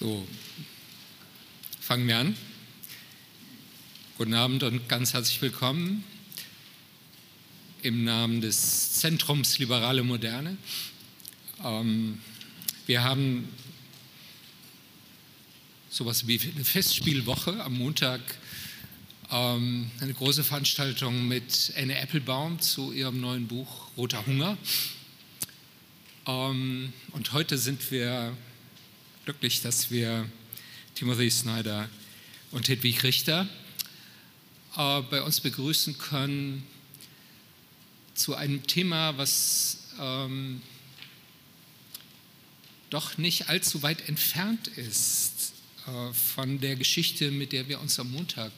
So, fangen wir an. Guten Abend und ganz herzlich willkommen im Namen des Zentrums Liberale Moderne. Ähm, wir haben sowas wie eine Festspielwoche am Montag, ähm, eine große Veranstaltung mit Anne Applebaum zu ihrem neuen Buch Roter Hunger. Ähm, und heute sind wir glücklich, dass wir Timothy Snyder und Hedwig Richter äh, bei uns begrüßen können zu einem Thema, was ähm, doch nicht allzu weit entfernt ist äh, von der Geschichte, mit der wir uns am Montag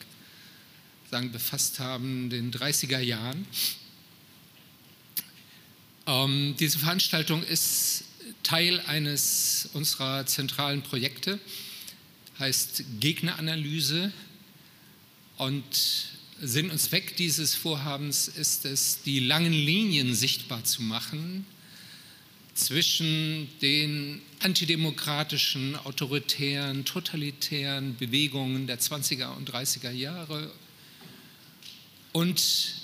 sagen, befasst haben, den 30er Jahren. Ähm, diese Veranstaltung ist Teil eines unserer zentralen Projekte, heißt Gegneranalyse. Und Sinn und Zweck dieses Vorhabens ist es, die langen Linien sichtbar zu machen zwischen den antidemokratischen, autoritären, totalitären Bewegungen der 20er und 30er Jahre und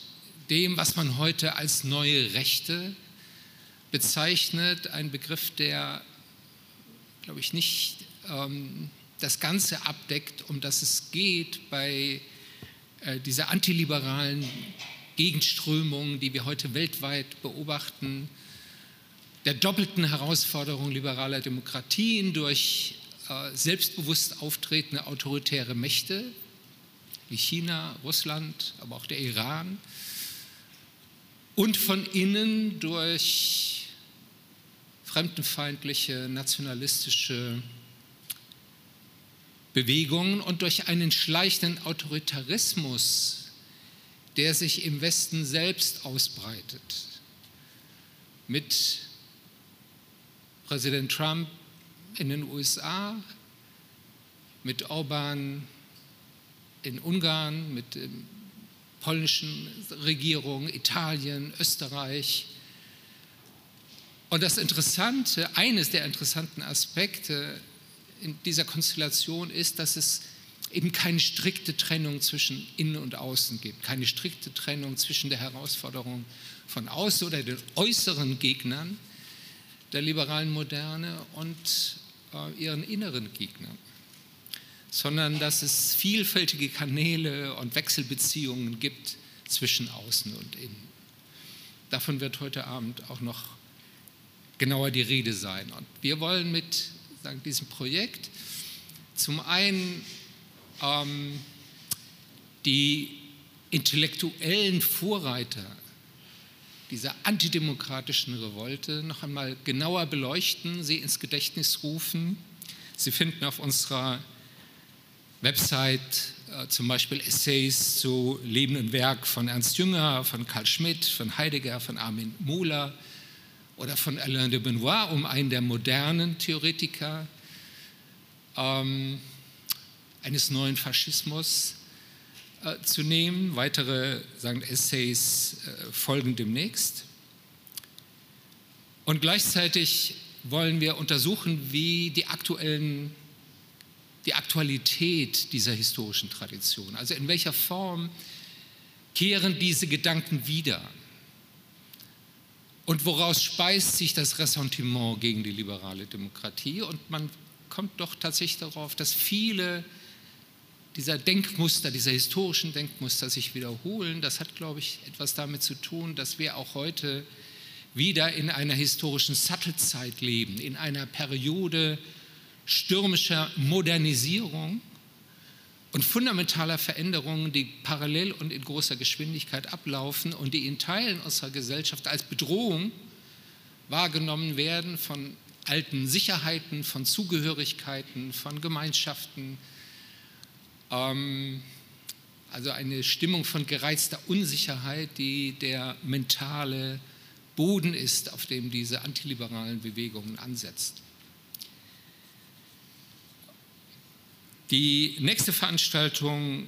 dem, was man heute als neue Rechte bezeichnet, ein Begriff, der, glaube ich, nicht ähm, das Ganze abdeckt, um das es geht bei äh, dieser antiliberalen Gegenströmung, die wir heute weltweit beobachten, der doppelten Herausforderung liberaler Demokratien durch äh, selbstbewusst auftretende autoritäre Mächte wie China, Russland, aber auch der Iran und von innen durch fremdenfeindliche, nationalistische Bewegungen und durch einen schleichenden Autoritarismus, der sich im Westen selbst ausbreitet. Mit Präsident Trump in den USA, mit Orban in Ungarn, mit der polnischen Regierung, Italien, Österreich, und das Interessante, eines der interessanten Aspekte in dieser Konstellation ist, dass es eben keine strikte Trennung zwischen Innen und Außen gibt, keine strikte Trennung zwischen der Herausforderung von außen oder den äußeren Gegnern der liberalen Moderne und äh, ihren inneren Gegnern, sondern dass es vielfältige Kanäle und Wechselbeziehungen gibt zwischen Außen und Innen. Davon wird heute Abend auch noch genauer die Rede sein. Und wir wollen mit sagen, diesem Projekt zum einen ähm, die intellektuellen Vorreiter dieser antidemokratischen Revolte noch einmal genauer beleuchten, sie ins Gedächtnis rufen. Sie finden auf unserer Website äh, zum Beispiel Essays zu Leben und Werk von Ernst Jünger, von Karl Schmidt, von Heidegger, von Armin Mohler, oder von Alain de Benoit, um einen der modernen Theoretiker ähm, eines neuen Faschismus äh, zu nehmen. Weitere sagen, Essays äh, folgen demnächst. Und gleichzeitig wollen wir untersuchen, wie die aktuellen die Aktualität dieser historischen Tradition, also in welcher Form kehren diese Gedanken wieder und woraus speist sich das Ressentiment gegen die liberale Demokratie? Und man kommt doch tatsächlich darauf, dass viele dieser Denkmuster, dieser historischen Denkmuster sich wiederholen. Das hat, glaube ich, etwas damit zu tun, dass wir auch heute wieder in einer historischen Sattelzeit leben, in einer Periode stürmischer Modernisierung und fundamentaler Veränderungen, die parallel und in großer Geschwindigkeit ablaufen und die in Teilen unserer Gesellschaft als Bedrohung wahrgenommen werden von alten Sicherheiten, von Zugehörigkeiten, von Gemeinschaften. Ähm, also eine Stimmung von gereizter Unsicherheit, die der mentale Boden ist, auf dem diese antiliberalen Bewegungen ansetzt. Die nächste Veranstaltung,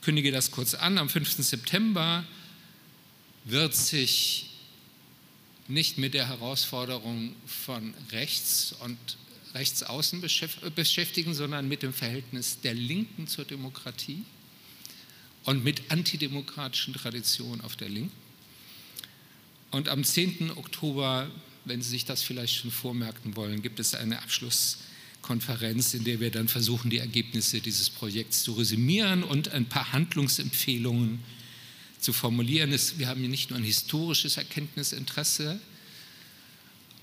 kündige das kurz an, am 5. September wird sich nicht mit der Herausforderung von rechts und Rechtsaußen beschäftigen, sondern mit dem Verhältnis der Linken zur Demokratie und mit antidemokratischen Traditionen auf der Linken. Und am 10. Oktober, wenn Sie sich das vielleicht schon vormerken wollen, gibt es eine Abschlusskonferenz, in der wir dann versuchen, die Ergebnisse dieses Projekts zu resümieren und ein paar Handlungsempfehlungen zu formulieren. Wir haben hier nicht nur ein historisches Erkenntnisinteresse.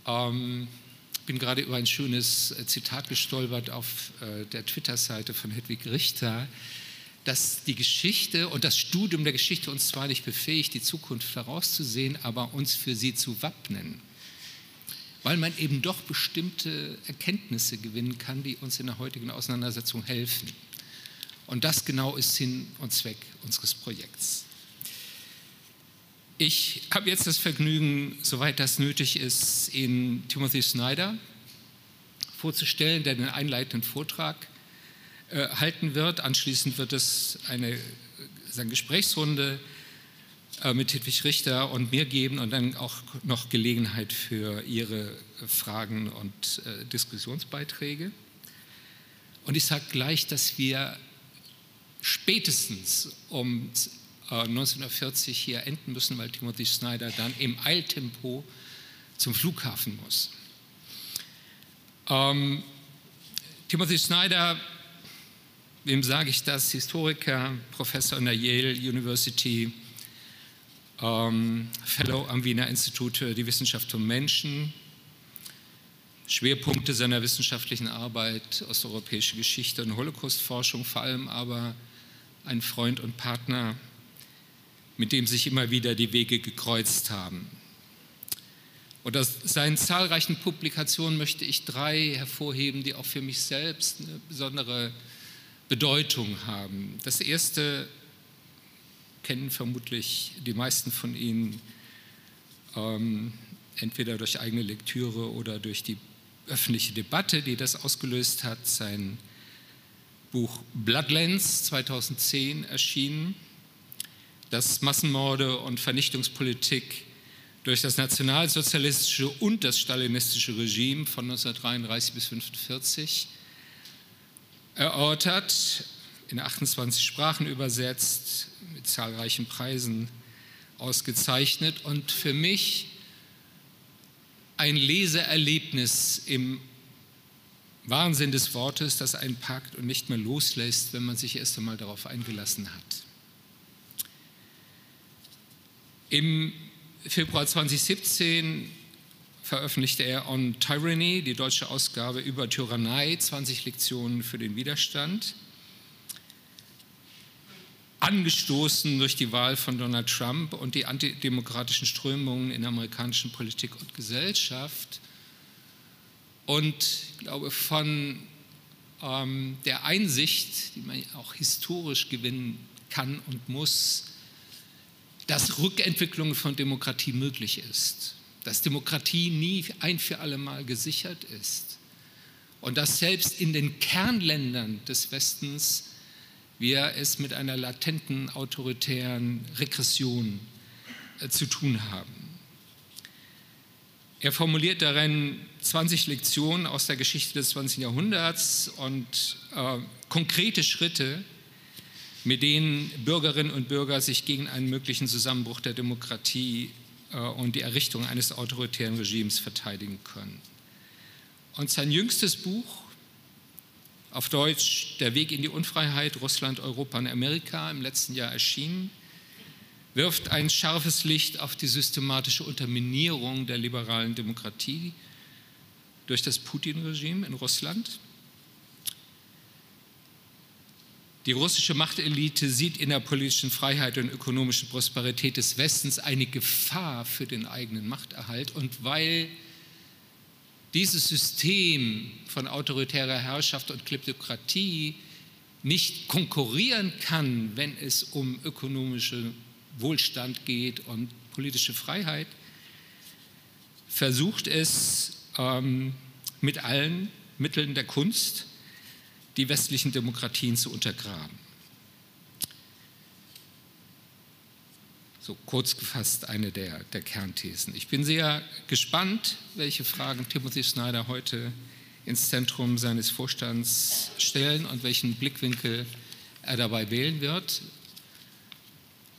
Ähm, ich bin gerade über ein schönes Zitat gestolpert auf äh, der Twitter-Seite von Hedwig Richter, dass die Geschichte und das Studium der Geschichte uns zwar nicht befähigt, die Zukunft vorauszusehen, aber uns für sie zu wappnen. Weil man eben doch bestimmte Erkenntnisse gewinnen kann, die uns in der heutigen Auseinandersetzung helfen. Und das genau ist Sinn und Zweck unseres Projekts. Ich habe jetzt das Vergnügen, soweit das nötig ist, Ihnen Timothy Snyder vorzustellen, der den einleitenden Vortrag äh, halten wird. Anschließend wird es eine, eine Gesprächsrunde äh, mit Hedwig Richter und mir geben und dann auch noch Gelegenheit für Ihre Fragen und äh, Diskussionsbeiträge. Und ich sage gleich, dass wir spätestens um 1940 hier enden müssen, weil Timothy Snyder dann im Eiltempo zum Flughafen muss. Ähm, Timothy Snyder wem sage ich das? Historiker, Professor an der Yale University, ähm, Fellow am Wiener Institut für die Wissenschaft vom Menschen. Schwerpunkte seiner wissenschaftlichen Arbeit osteuropäische Geschichte und Holocaustforschung, vor allem aber ein Freund und Partner, mit dem sich immer wieder die Wege gekreuzt haben. Und aus seinen zahlreichen Publikationen möchte ich drei hervorheben, die auch für mich selbst eine besondere Bedeutung haben. Das erste kennen vermutlich die meisten von Ihnen ähm, entweder durch eigene Lektüre oder durch die öffentliche Debatte, die das ausgelöst hat. Sein Buch Bloodlands 2010 erschienen, das Massenmorde und Vernichtungspolitik durch das nationalsozialistische und das stalinistische Regime von 1933 bis 1945 erörtert, in 28 Sprachen übersetzt, zahlreichen Preisen ausgezeichnet und für mich ein Leseerlebnis im Wahnsinn des Wortes, das einen packt und nicht mehr loslässt, wenn man sich erst einmal darauf eingelassen hat. Im Februar 2017 veröffentlichte er On Tyranny, die deutsche Ausgabe über Tyrannei, 20 Lektionen für den Widerstand. Angestoßen durch die Wahl von Donald Trump und die antidemokratischen Strömungen in amerikanischen Politik und Gesellschaft. Und ich glaube, von ähm, der Einsicht, die man auch historisch gewinnen kann und muss, dass Rückentwicklung von Demokratie möglich ist dass Demokratie nie ein für alle Mal gesichert ist und dass selbst in den Kernländern des Westens wir es mit einer latenten autoritären Regression äh, zu tun haben. Er formuliert darin 20 Lektionen aus der Geschichte des 20. Jahrhunderts und äh, konkrete Schritte, mit denen Bürgerinnen und Bürger sich gegen einen möglichen Zusammenbruch der Demokratie äh, und die Errichtung eines autoritären Regimes verteidigen können. Und sein jüngstes Buch, auf Deutsch Der Weg in die Unfreiheit, Russland, Europa und Amerika, im letzten Jahr erschienen, wirft ein scharfes Licht auf die systematische Unterminierung der liberalen Demokratie durch das Putin-Regime in Russland Die russische Machtelite sieht in der politischen Freiheit und ökonomischen Prosperität des Westens eine Gefahr für den eigenen Machterhalt. Und weil dieses System von autoritärer Herrschaft und Kleptokratie nicht konkurrieren kann, wenn es um ökonomische Wohlstand geht und politische Freiheit, versucht es ähm, mit allen Mitteln der Kunst, die westlichen Demokratien zu untergraben. So kurz gefasst eine der, der Kernthesen. Ich bin sehr gespannt, welche Fragen Timothy Snyder heute ins Zentrum seines Vorstands stellen und welchen Blickwinkel er dabei wählen wird.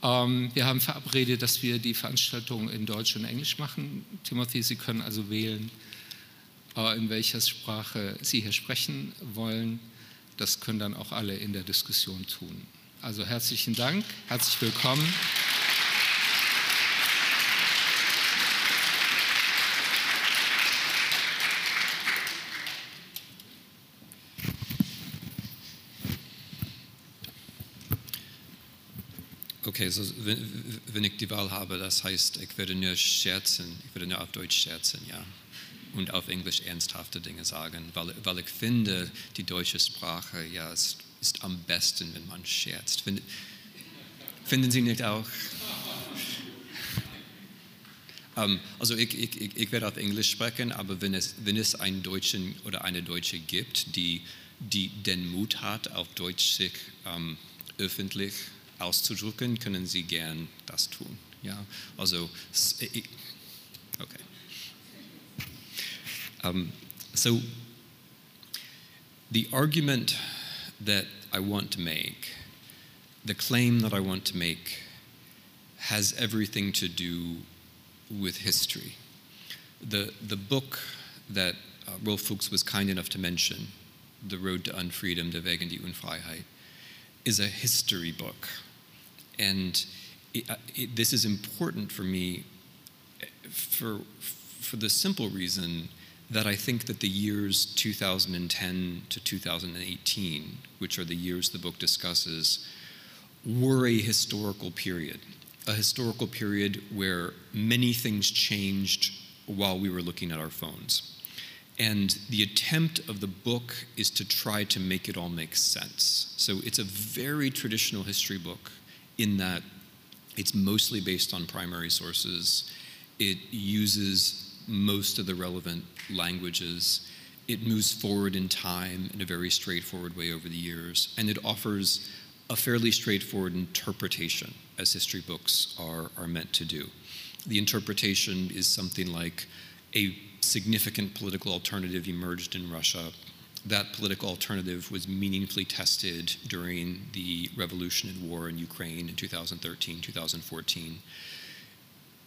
Ähm, wir haben verabredet, dass wir die Veranstaltung in Deutsch und Englisch machen. Timothy, Sie können also wählen, äh, in welcher Sprache Sie hier sprechen wollen. Das können dann auch alle in der Diskussion tun. Also herzlichen Dank, herzlich willkommen. Okay, so wenn, wenn, ich die Wahl habe, das heißt, ich werde nur scherzen, ich werde nur auf Deutsch scherzen, ja. Und auf Englisch ernsthafte Dinge sagen, weil, weil ich finde, die deutsche Sprache ja, ist, ist am besten, wenn man scherzt. Find, finden Sie nicht auch? Um, ähm, also ich, ich, ich, werde auf Englisch sprechen, aber wenn es, wenn es einen Deutschen oder eine Deutsche gibt, die, die den Mut hat, auf Deutsch sich um, ähm, öffentlich auszudrücken, können Sie gern das tun. Ja, also, okay. Um, so, the argument that I want to make, the claim that I want to make, has everything to do with history. The, the book that uh, Ralf Fücks was kind enough to mention, The Road to Unfreedom, Der Weg in die Unfreiheit, is a history book. And it, uh, it, this is important for me for, for the simple reason that I think that the years 2010 to 2018, which are the years the book discusses, were a historical period. A historical period where many things changed while we were looking at our phones. And the attempt of the book is to try to make it all make sense. So it's a very traditional history book in that it's mostly based on primary sources. It uses most of the relevant languages. It moves forward in time in a very straightforward way over the years. And it offers a fairly straightforward interpretation, as history books are, are meant to do. The interpretation is something like a significant political alternative emerged in Russia. That political alternative was meaningfully tested during the revolution and war in Ukraine in 2013, 2014.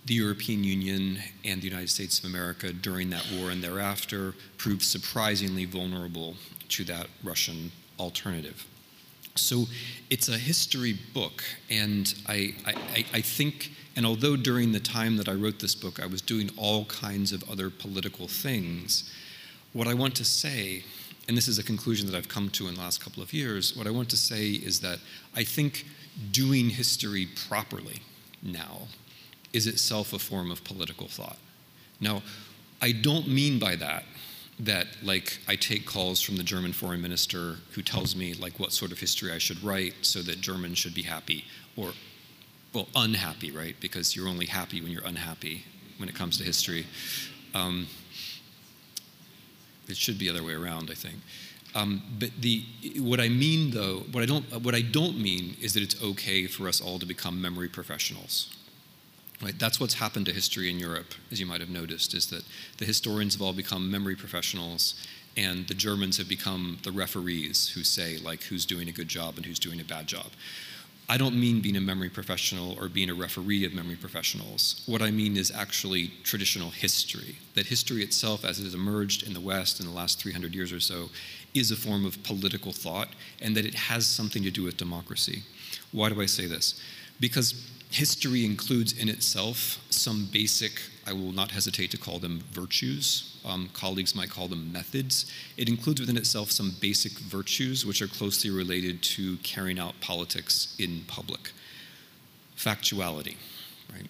The European Union and the United States of America during that war and thereafter proved surprisingly vulnerable to that Russian alternative. So it's a history book, and I, I, I think and although during the time that I wrote this book, I was doing all kinds of other political things, what I want to say, and this is a conclusion that I've come to in the last couple of years, what I want to say is that I think doing history properly now is itself a form of political thought. Now, I don't mean by that that like I take calls from the German foreign minister who tells me like what sort of history I should write so that Germans should be happy or well, unhappy, right? Because you're only happy when you're unhappy when it comes to history. Um, it should be the other way around, I think. Um, but the what I mean, though, what I don't what I don't mean is that it's okay for us all to become memory professionals. Right? That's what's happened to history in Europe, as you might have noticed, is that the historians have all become memory professionals, and the Germans have become the referees who say like who's doing a good job and who's doing a bad job. I don't mean being a memory professional or being a referee of memory professionals. What I mean is actually traditional history. That history itself, as it has emerged in the West in the last 300 years or so, is a form of political thought and that it has something to do with democracy. Why do I say this? Because history includes in itself some basic, I will not hesitate to call them virtues. Um, colleagues might call them methods. It includes within itself some basic virtues which are closely related to carrying out politics in public. Factuality, right?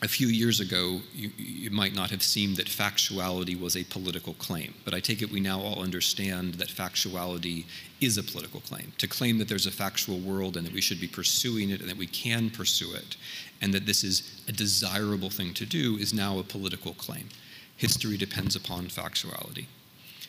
A few years ago, you, you might not have seemed that factuality was a political claim, but I take it we now all understand that factuality is a political claim. To claim that there's a factual world and that we should be pursuing it and that we can pursue it and that this is a desirable thing to do is now a political claim. History depends upon factuality.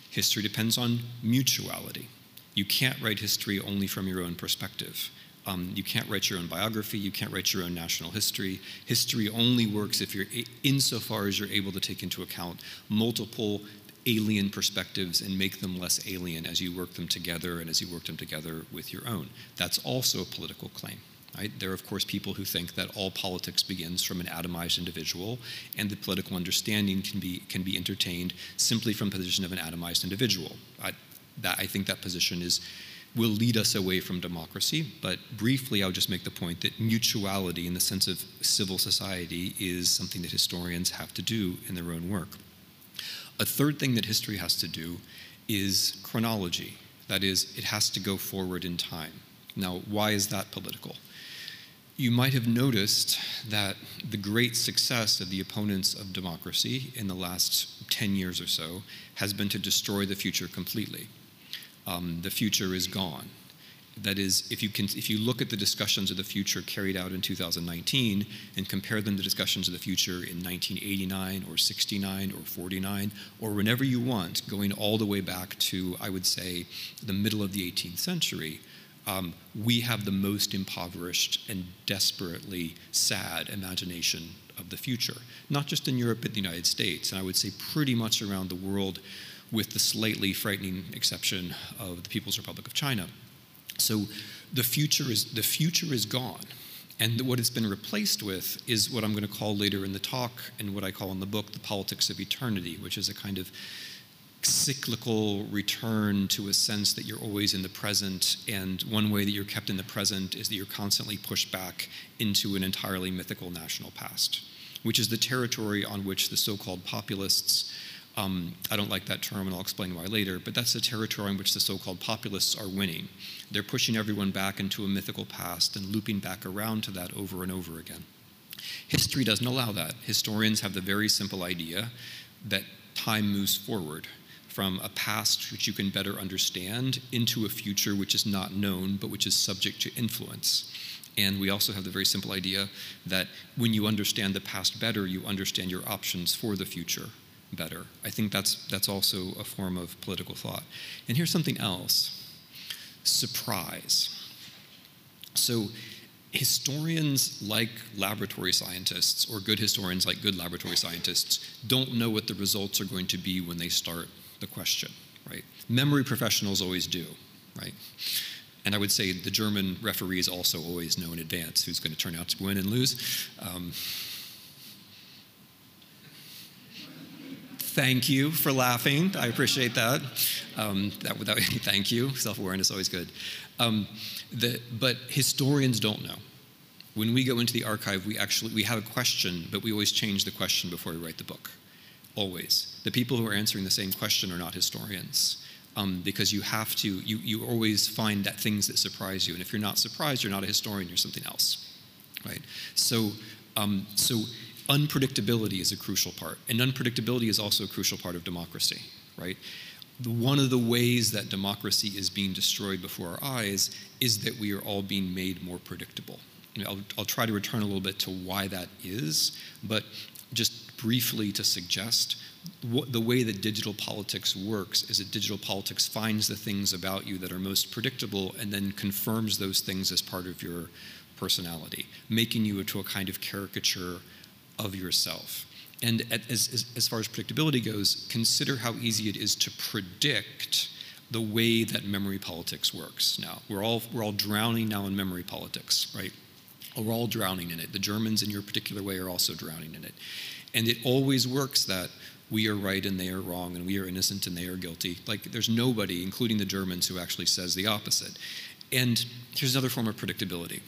History depends on mutuality. You can't write history only from your own perspective. Um, you can't write your own biography. You can't write your own national history. History only works if you're, insofar as you're able to take into account multiple alien perspectives and make them less alien as you work them together and as you work them together with your own. That's also a political claim. Right? There are, of course, people who think that all politics begins from an atomized individual, and the political understanding can be, can be entertained simply from the position of an atomized individual. I, that, I think that position is, will lead us away from democracy, but briefly, I'll just make the point that mutuality in the sense of civil society is something that historians have to do in their own work. A third thing that history has to do is chronology. That is, it has to go forward in time. Now, why is that political? You might have noticed that the great success of the opponents of democracy in the last 10 years or so has been to destroy the future completely. Um, the future is gone. That is, if you, can, if you look at the discussions of the future carried out in 2019 and compare them to discussions of the future in 1989 or 69 or 49 or whenever you want, going all the way back to, I would say, the middle of the 18th century, um, we have the most impoverished and desperately sad imagination of the future, not just in Europe, but the United States, and I would say pretty much around the world, with the slightly frightening exception of the People's Republic of China. So the future is, the future is gone. And what it's been replaced with is what I'm going to call later in the talk and what I call in the book the politics of eternity, which is a kind of cyclical return to a sense that you're always in the present. And one way that you're kept in the present is that you're constantly pushed back into an entirely mythical national past, which is the territory on which the so called populists um, I don't like that term, and I'll explain why later, but that's the territory in which the so called populists are winning. They're pushing everyone back into a mythical past and looping back around to that over and over again. History doesn't allow that. Historians have the very simple idea that time moves forward from a past which you can better understand into a future which is not known but which is subject to influence. And we also have the very simple idea that when you understand the past better, you understand your options for the future better. I think that's, that's also a form of political thought. And here's something else surprise. So, historians like laboratory scientists, or good historians like good laboratory scientists, don't know what the results are going to be when they start the question, right? Memory professionals always do, right? And I would say the German referees also always know in advance who's going to turn out to win and lose. Um, thank you for laughing. I appreciate that. Um, that, that thank you. Self awareness is always good. Um, the, but historians don't know. When we go into the archive, we actually we have a question, but we always change the question before we write the book. Always. The people who are answering the same question are not historians. Um, because you have to, you, you always find that things that surprise you. And if you're not surprised, you're not a historian, you're something else. Right? So, um, so unpredictability is a crucial part. And unpredictability is also a crucial part of democracy, right? One of the ways that democracy is being destroyed before our eyes is that we are all being made more predictable. I'll, I'll try to return a little bit to why that is, but just briefly to suggest what, the way that digital politics works is that digital politics finds the things about you that are most predictable and then confirms those things as part of your personality, making you into a kind of caricature of yourself. And as, as, as far as predictability goes, consider how easy it is to predict the way that memory politics works now. We're all, we're all drowning now in memory politics, right? We're all drowning in it. The Germans, in your particular way, are also drowning in it. And it always works that we are right and they are wrong, and we are innocent and they are guilty. Like, there's nobody, including the Germans, who actually says the opposite. And here's another form of predictability.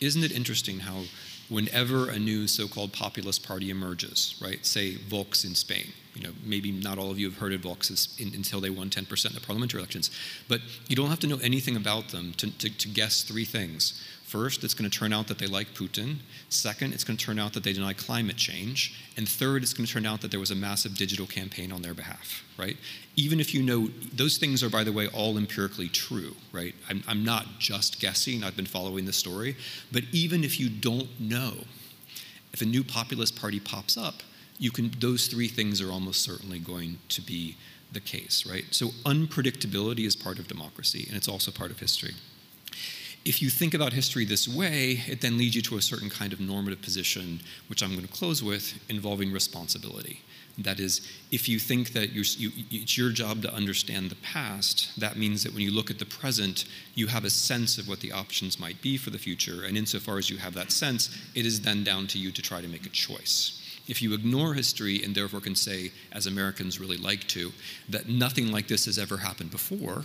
Isn't it interesting how whenever a new so-called populist party emerges, right? Say Vox in Spain. You know, maybe not all of you have heard of Vox in, until they won 10% in the parliamentary elections, but you don't have to know anything about them to, to, to guess three things. First, it's going to turn out that they like Putin. Second, it's going to turn out that they deny climate change. And third, it's going to turn out that there was a massive digital campaign on their behalf, right? Even if you know, those things are, by the way, all empirically true, right? I'm, I'm not just guessing, I've been following the story. But even if you don't know, if a new populist party pops up, you can, those three things are almost certainly going to be the case, right? So unpredictability is part of democracy, and it's also part of history. If you think about history this way, it then leads you to a certain kind of normative position, which I'm going to close with, involving responsibility. That is, if you think that you, it's your job to understand the past, that means that when you look at the present, you have a sense of what the options might be for the future. And insofar as you have that sense, it is then down to you to try to make a choice. If you ignore history and therefore can say, as Americans really like to, that nothing like this has ever happened before,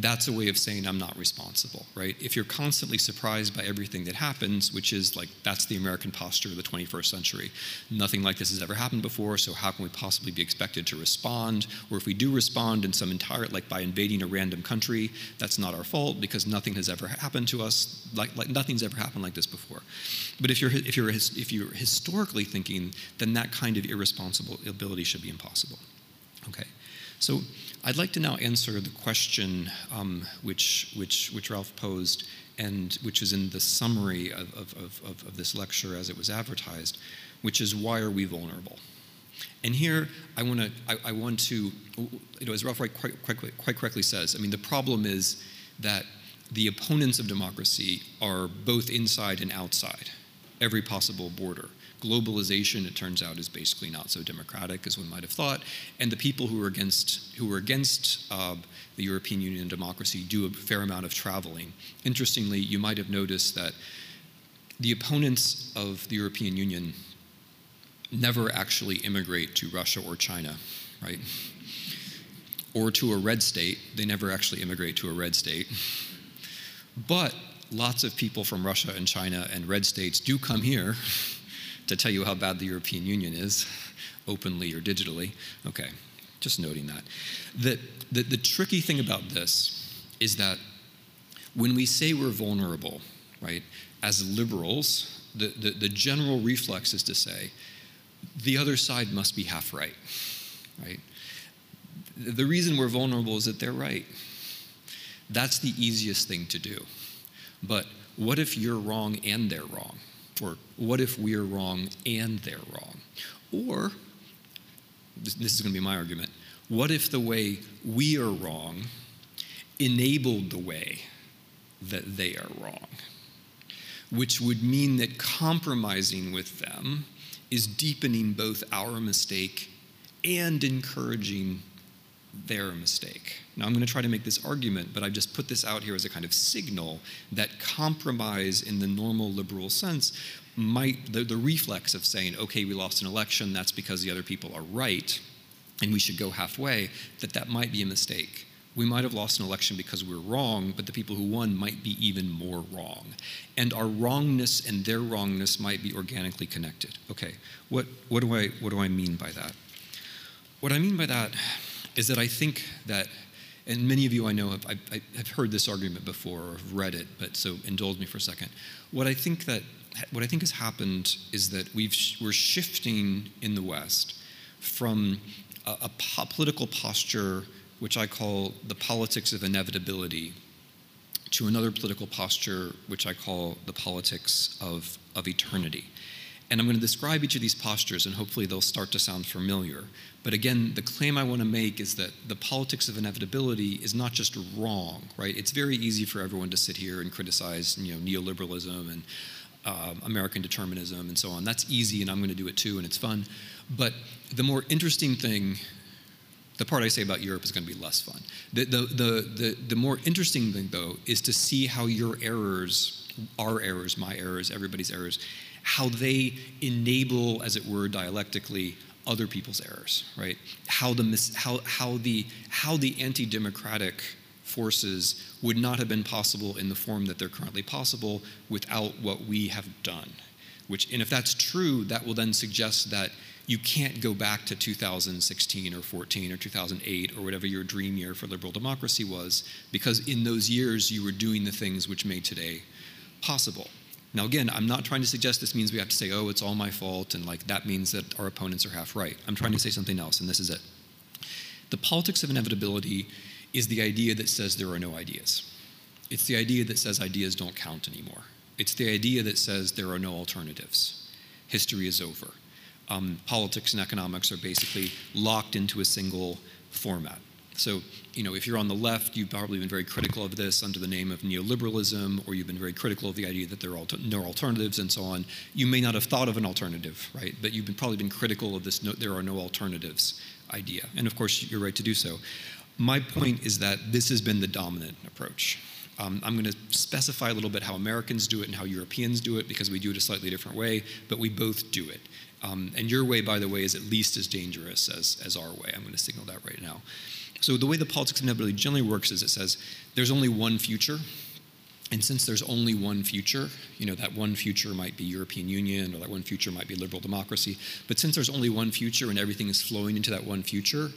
that's a way of saying I'm not responsible, right? If you're constantly surprised by everything that happens, which is like that's the American posture of the 21st century. Nothing like this has ever happened before, so how can we possibly be expected to respond? Or if we do respond in some entire, like by invading a random country, that's not our fault because nothing has ever happened to us, like, like nothing's ever happened like this before. But if you're, if, you're, if you're historically thinking, then that kind of irresponsible ability should be impossible. Okay, so I'd like to now answer the question um, which, which, which Ralf posed and which is in the summary of, of, of, of this lecture as it was advertised, which is why are we vulnerable? And here I want to, I, I, want to, you know, as Ralf quite, quite, quite correctly says, I mean, the problem is that the opponents of democracy are both inside and outside every possible border globalization, it turns out, is basically not so democratic as one might have thought. And the people who are against who are against uh, the European Union and democracy do a fair amount of traveling. Interestingly, you might have noticed that the opponents of the European Union never actually immigrate to Russia or China, right? Or to a red state. They never actually immigrate to a red state. But lots of people from Russia and China and red states do come here to tell you how bad the European Union is, openly or digitally. Okay, just noting that. The, the, the tricky thing about this is that when we say we're vulnerable, right, as liberals, the, the, the general reflex is to say, the other side must be half right, right? The reason we're vulnerable is that they're right. That's the easiest thing to do. But what if you're wrong and they're wrong? Or what if we're wrong and they're wrong? Or, this, is going to be my argument, what if the way we are wrong enabled the way that they are wrong? Which would mean that compromising with them is deepening both our mistake and encouraging their mistake. Now, I'm going to try to make this argument, but I've just put this out here as a kind of signal that compromise in the normal liberal sense might, the, the reflex of saying, okay, we lost an election, that's because the other people are right, and we should go halfway, that that might be a mistake. We might have lost an election because we're wrong, but the people who won might be even more wrong. And our wrongness and their wrongness might be organically connected. Okay, what, what, do, I, what do I mean by that? What I mean by that is that I think that and many of you I know have, I, I have heard this argument before or have read it, but so indulge me for a second. What I think that what I think has happened is that we've we're shifting in the West from a, a po- political posture, which I call the politics of inevitability, to another political posture, which I call the politics of, of eternity. And I'm going to describe each of these postures, and hopefully they'll start to sound familiar. But again, the claim I want to make is that the politics of inevitability is not just wrong, right? It's very easy for everyone to sit here and criticize, you know, neoliberalism and um, American determinism and so on. That's easy, and I'm going to do it too, and it's fun. But the more interesting thing, the part I say about Europe is going to be less fun. The, the, the, the, the more interesting thing, though, is to see how your errors, our errors, my errors, everybody's errors, how they enable, as it were, dialectically, other people's errors, right? How the, how, how the, how the anti democratic forces would not have been possible in the form that they're currently possible without what we have done. Which, and if that's true, that will then suggest that you can't go back to 2016 or 14 or 2008 or whatever your dream year for liberal democracy was, because in those years you were doing the things which made today possible. Now, again, I'm not trying to suggest this means we have to say, oh, it's all my fault, and like that means that our opponents are half right. I'm trying to say something else, and this is it. The politics of inevitability is the idea that says there are no ideas. It's the idea that says ideas don't count anymore. It's the idea that says there are no alternatives. History is over. Um, politics and economics are basically locked into a single format. So, you know, if you're on the left, you've probably been very critical of this under the name of neoliberalism, or you've been very critical of the idea that there are no alternatives and so on. You may not have thought of an alternative, right? But you've been, probably been critical of this no, there are no alternatives idea. And of course, you're right to do so. My point is that this has been the dominant approach. Um, I'm going to specify a little bit how Americans do it and how Europeans do it because we do it a slightly different way, but we both do it. Um, and your way, by the way, is at least as dangerous as, as our way. I'm going to signal that right now. So, the way the politics of inevitability generally works is it says there's only one future. And since there's only one future, you know, that one future might be European Union or that one future might be liberal democracy. But since there's only one future and everything is flowing into that one future,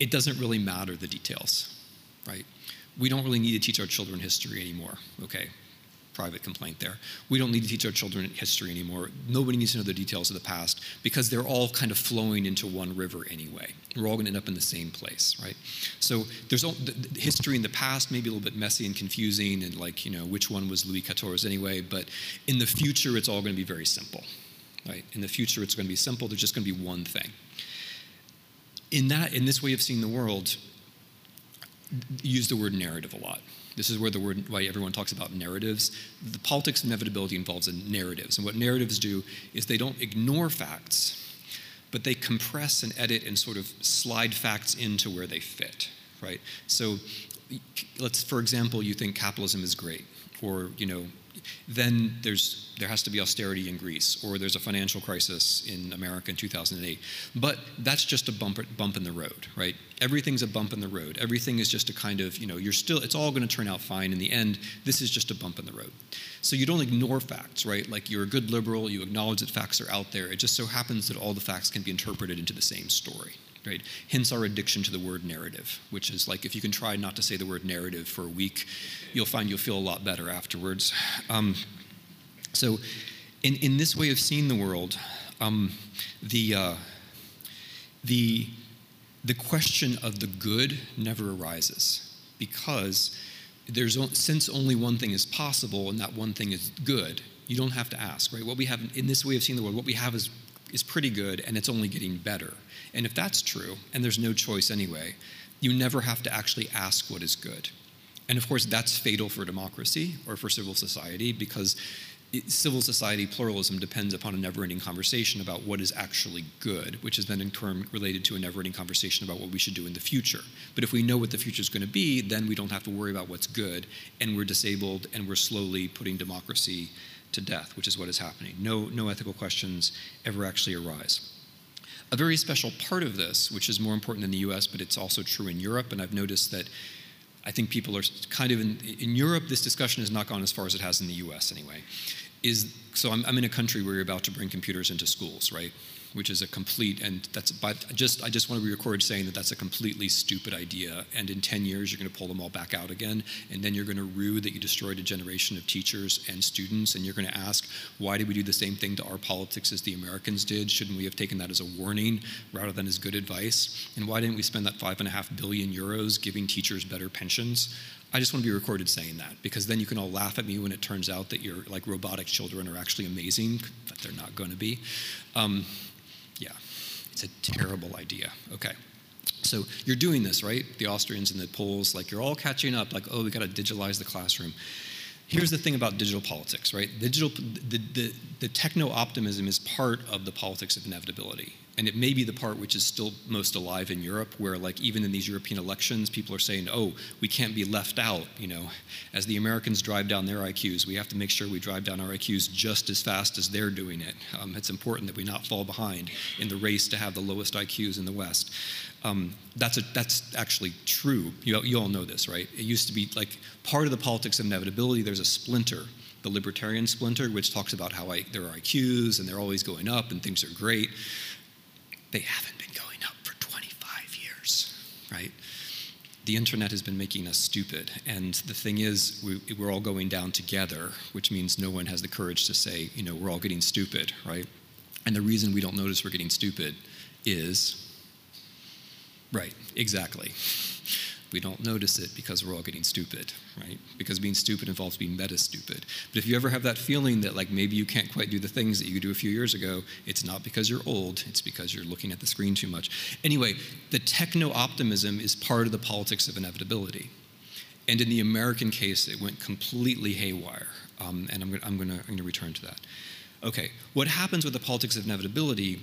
it doesn't really matter the details, right? We don't really need to teach our children history anymore, okay? Private complaint there. We don't need to teach our children history anymore. Nobody needs to know the details of the past because they're all kind of flowing into one river anyway. We're all going to end up in the same place, right? So there's all, the, the history in the past may be a little bit messy and confusing, and like you know which one was Louis XIV anyway. But in the future, it's all going to be very simple, right? In the future, it's going to be simple. There's just going to be one thing. In that, in this way of seeing the world, use the word narrative a lot. This is where the word, why everyone talks about narratives. The politics of inevitability involves in narratives. And what narratives do is they don't ignore facts, but they compress and edit and sort of slide facts into where they fit, right? So let's, for example, you think capitalism is great, or, you know, then there's, there has to be austerity in Greece, or there's a financial crisis in America in 2008. But that's just a bump, bump in the road, right? Everything's a bump in the road. Everything is just a kind of, you know, you're still, it's all going to turn out fine in the end. This is just a bump in the road. So you don't ignore facts, right? Like you're a good liberal, you acknowledge that facts are out there. It just so happens that all the facts can be interpreted into the same story, right? Hence our addiction to the word narrative, which is like if you can try not to say the word narrative for a week, you'll find you'll feel a lot better afterwards. Um, so, in, in this way of seeing the world, um, the, uh, the, the question of the good never arises because there's since only one thing is possible and that one thing is good you don't have to ask right what we have in this way of seeing the world what we have is is pretty good and it's only getting better. And if that's true, and there's no choice anyway, you never have to actually ask what is good. And of course, that's fatal for democracy or for civil society because it, civil society pluralism depends upon a never ending conversation about what is actually good, which is then in turn related to a never ending conversation about what we should do in the future. But if we know what the future is going to be, then we don't have to worry about what's good, and we're disabled and we're slowly putting democracy to death, which is what is happening. No, no ethical questions ever actually arise. A very special part of this, which is more important in the US, but it's also true in Europe, and I've noticed that I think people are kind of in, in Europe, this discussion has not gone as far as it has in the US anyway. Is so I'm, I'm in a country where you're about to bring computers into schools, right? Which is a complete and that's but just I just want to be recorded saying that that's a completely stupid idea. And in 10 years you're going to pull them all back out again and then you're going to rue that you destroyed a generation of teachers and students and you're going to ask why did we do the same thing to our politics as the Americans did? Shouldn't we have taken that as a warning rather than as good advice? And why didn't we spend that five and a half billion euros giving teachers better pensions? I just want to be recorded saying that because then you can all laugh at me when it turns out that your like robotic children are actually amazing, but they're not going to be. Um, it's a terrible idea. Okay. So you're doing this, right? The Austrians and the Poles, like you're all catching up, like, oh, we got to digitalize the classroom. Here's the thing about digital politics, right? Digital, the, the, the techno optimism is part of the politics of inevitability and it may be the part which is still most alive in Europe, where like even in these European elections, people are saying, "Oh, we can't be left out." You know, as the Americans drive down their IQs, we have to make sure we drive down our IQs just as fast as they're doing it. Um, it's important that we not fall behind in the race to have the lowest IQs in the West. Um, that's a, that's actually true. You, you all know this, right? It used to be like part of the politics of inevitability. There's a splinter the libertarian splinter, which talks about how I, there are IQs and they're always going up and things are great they haven't been going up for 25 years, right? The internet has been making us stupid. And the thing is, we, we're all going down together, which means no one has the courage to say, you know, we're all getting stupid, right? And the reason we don't notice we're getting stupid is, right, exactly. We don't notice it because we're all getting stupid, right? Because being stupid involves being meta stupid. But if you ever have that feeling that like maybe you can't quite do the things that you could do a few years ago, it's not because you're old, it's because you're looking at the screen too much. Anyway, the techno optimism is part of the politics of inevitability. And in the American case, it went completely haywire. Um, and I'm, I'm going to return to that. Okay, what happens with the politics of inevitability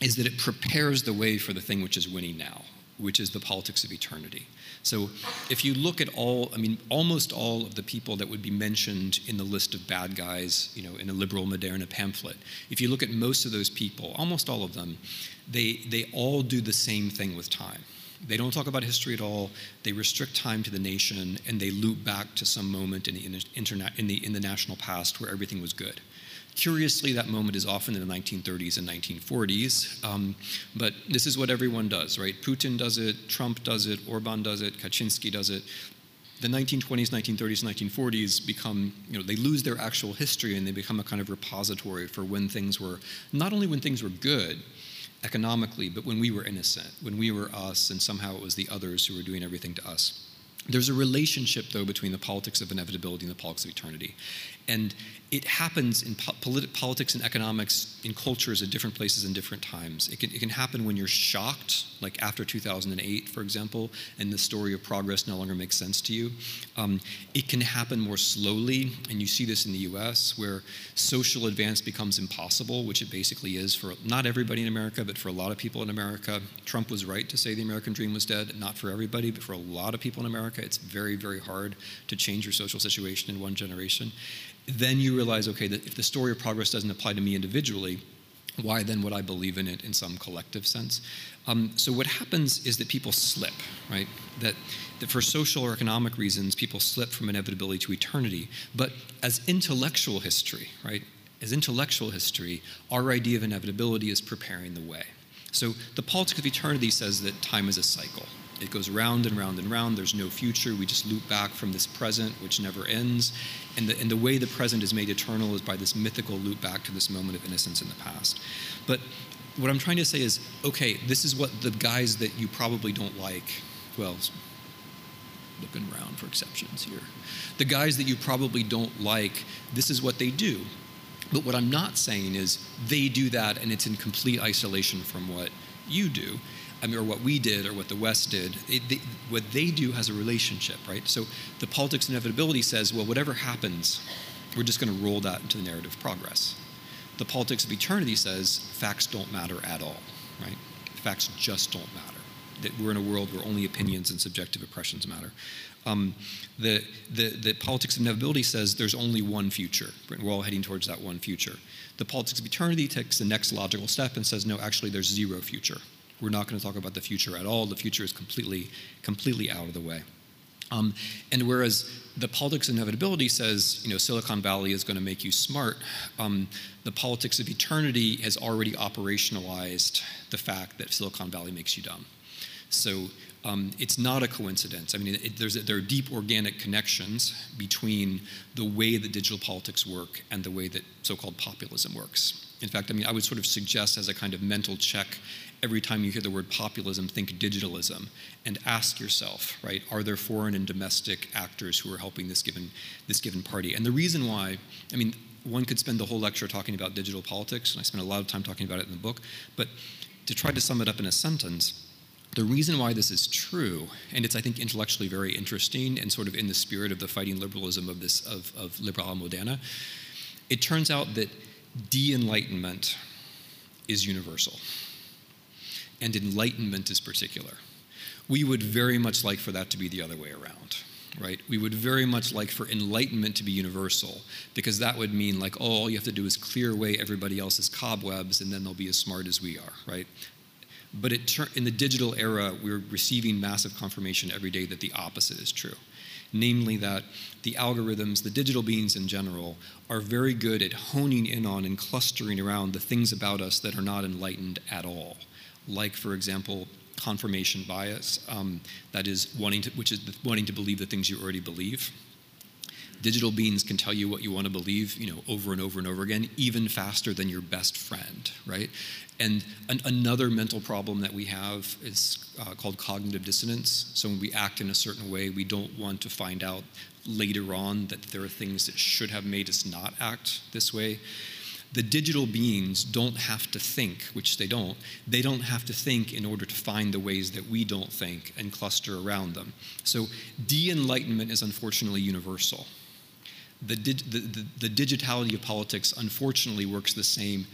is that it prepares the way for the thing which is winning now, which is the politics of eternity. So if you look at all, I mean, almost all of the people that would be mentioned in the list of bad guys, you know, in a Liberale Moderne pamphlet, if you look at most of those people, almost all of them, they, they all do the same thing with time. They don't talk about history at all. They restrict time to the nation, and they loop back to some moment in the, interna- in the, in the national past where everything was good. Curiously, that moment is often in the 1930s and 1940s, um, but this is what everyone does, right? Putin does it, Trump does it, Orban does it, Kaczynski does it. The 1920s, 1930s, 1940s become, you know, they lose their actual history and they become a kind of repository for when things were, not only when things were good economically, but when we were innocent, when we were us and somehow it was the others who were doing everything to us. There's a relationship, though, between the politics of inevitability and the politics of eternity. And it happens in po- polit- politics and economics in cultures at different places and different times. It can, it can happen when you're shocked, like after 2008, for example, and the story of progress no longer makes sense to you. Um, it can happen more slowly, and you see this in the US, where social advance becomes impossible, which it basically is for not everybody in America, but for a lot of people in America. Trump was right to say the American dream was dead, not for everybody, but for a lot of people in America, it's very, very hard to change your social situation in one generation then you realize, okay, that if the story of progress doesn't apply to me individually, why then would I believe in it in some collective sense? Um, so what happens is that people slip, right? That, that for social or economic reasons, people slip from inevitability to eternity. But as intellectual history, right? As intellectual history, our idea of inevitability is preparing the way. So the politics of eternity says that time is a cycle. It goes round and round and round. There's no future. We just loop back from this present, which never ends. And the, and the way the present is made eternal is by this mythical loop back to this moment of innocence in the past. But what I'm trying to say is okay, this is what the guys that you probably don't like, well, looking around for exceptions here. The guys that you probably don't like, this is what they do. But what I'm not saying is they do that and it's in complete isolation from what you do. I mean, or what we did or what the West did, it, what they do has a relationship, right? So the politics of inevitability says, well, whatever happens, we're just going to roll that into the narrative of progress. The politics of eternity says facts don't matter at all, right? Facts just don't matter. That we're in a world where only opinions and subjective impressions matter. Um, the, the, the politics of inevitability says there's only one future. We're all heading towards that one future. The politics of eternity takes the next logical step and says, no, actually, there's zero future. We're not going to talk about the future at all. The future is completely, completely out of the way. Um, and whereas the politics of inevitability says, you know, Silicon Valley is going to make you smart, um, the politics of eternity has already operationalized the fact that Silicon Valley makes you dumb. So um, it's not a coincidence. I mean, it, there are deep organic connections between the way that digital politics work and the way that so-called populism works. In fact, I mean, I would sort of suggest as a kind of mental check every time you hear the word populism, think digitalism and ask yourself, right, are there foreign and domestic actors who are helping this given, this given party? And the reason why, I mean, one could spend the whole lecture talking about digital politics, and I spent a lot of time talking about it in the book, but to try to sum it up in a sentence, the reason why this is true, and it's I think intellectually very interesting and sort of in the spirit of the fighting liberalism of this of, of Liberale Moderne, it turns out that de-enlightenment is universal and enlightenment is particular. We would very much like for that to be the other way around, right? We would very much like for enlightenment to be universal because that would mean like, oh, all you have to do is clear away everybody else's cobwebs and then they'll be as smart as we are, right? But it, in the digital era, we're receiving massive confirmation every day that the opposite is true. Namely, that the algorithms, the digital beings in general, are very good at honing in on and clustering around the things about us that are not enlightened at all like, for example, confirmation bias, um, that is wanting to, which is wanting to believe the things you already believe. Digital beings can tell you what you want to believe, you know, over and over and over again, even faster than your best friend, right? And an, another mental problem that we have is uh, called cognitive dissonance. So when we act in a certain way, we don't want to find out later on that there are things that should have made us not act this way. The digital beings don't have to think, which they don't. They don't have to think in order to find the ways that we don't think and cluster around them. So de enlightenment is unfortunately universal. The, the, the, the digitality of politics unfortunately works the same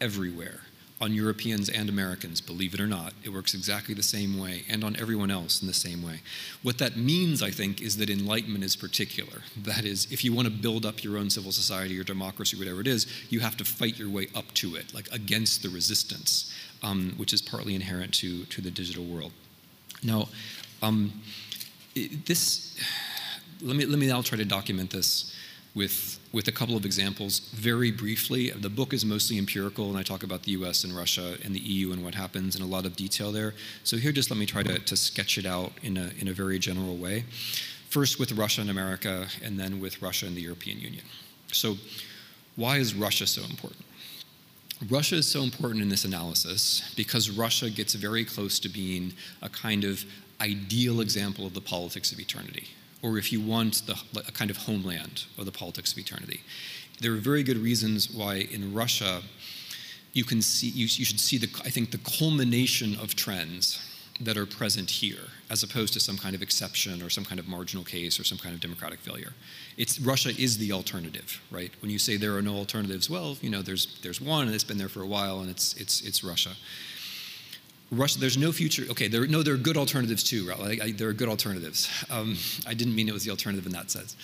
everywhere on Europeans and Americans, believe it or not. It works exactly the same way, and on everyone else in the same way. What that means, I think, is that enlightenment is particular. That is, if you want to build up your own civil society or democracy, whatever it is, you have to fight your way up to it, like against the resistance, um, which is partly inherent to, to the digital world. Now, um, this, let me, let me now try to document this with, with a couple of examples very briefly. The book is mostly empirical, and I talk about the US and Russia and the EU and what happens in a lot of detail there. So here, just let me try to, to sketch it out in a, in a very general way. First with Russia and America, and then with Russia and the European Union. So, why is Russia so important? Russia is so important in this analysis because Russia gets very close to being a kind of ideal example of the politics of eternity or if you want the, a kind of homeland of the politics of eternity. There are very good reasons why in Russia you can see you, you should see the I think the culmination of trends that are present here, as opposed to some kind of exception or some kind of marginal case or some kind of democratic failure. It's Russia is the alternative, right? When you say there are no alternatives, well, you know, there's there's one and it's been there for a while, and it's it's it's Russia. Russia, there's no future. Okay, there, no, there are good alternatives too. Right? I, there are good alternatives. Um, I didn't mean it was the alternative in that sense.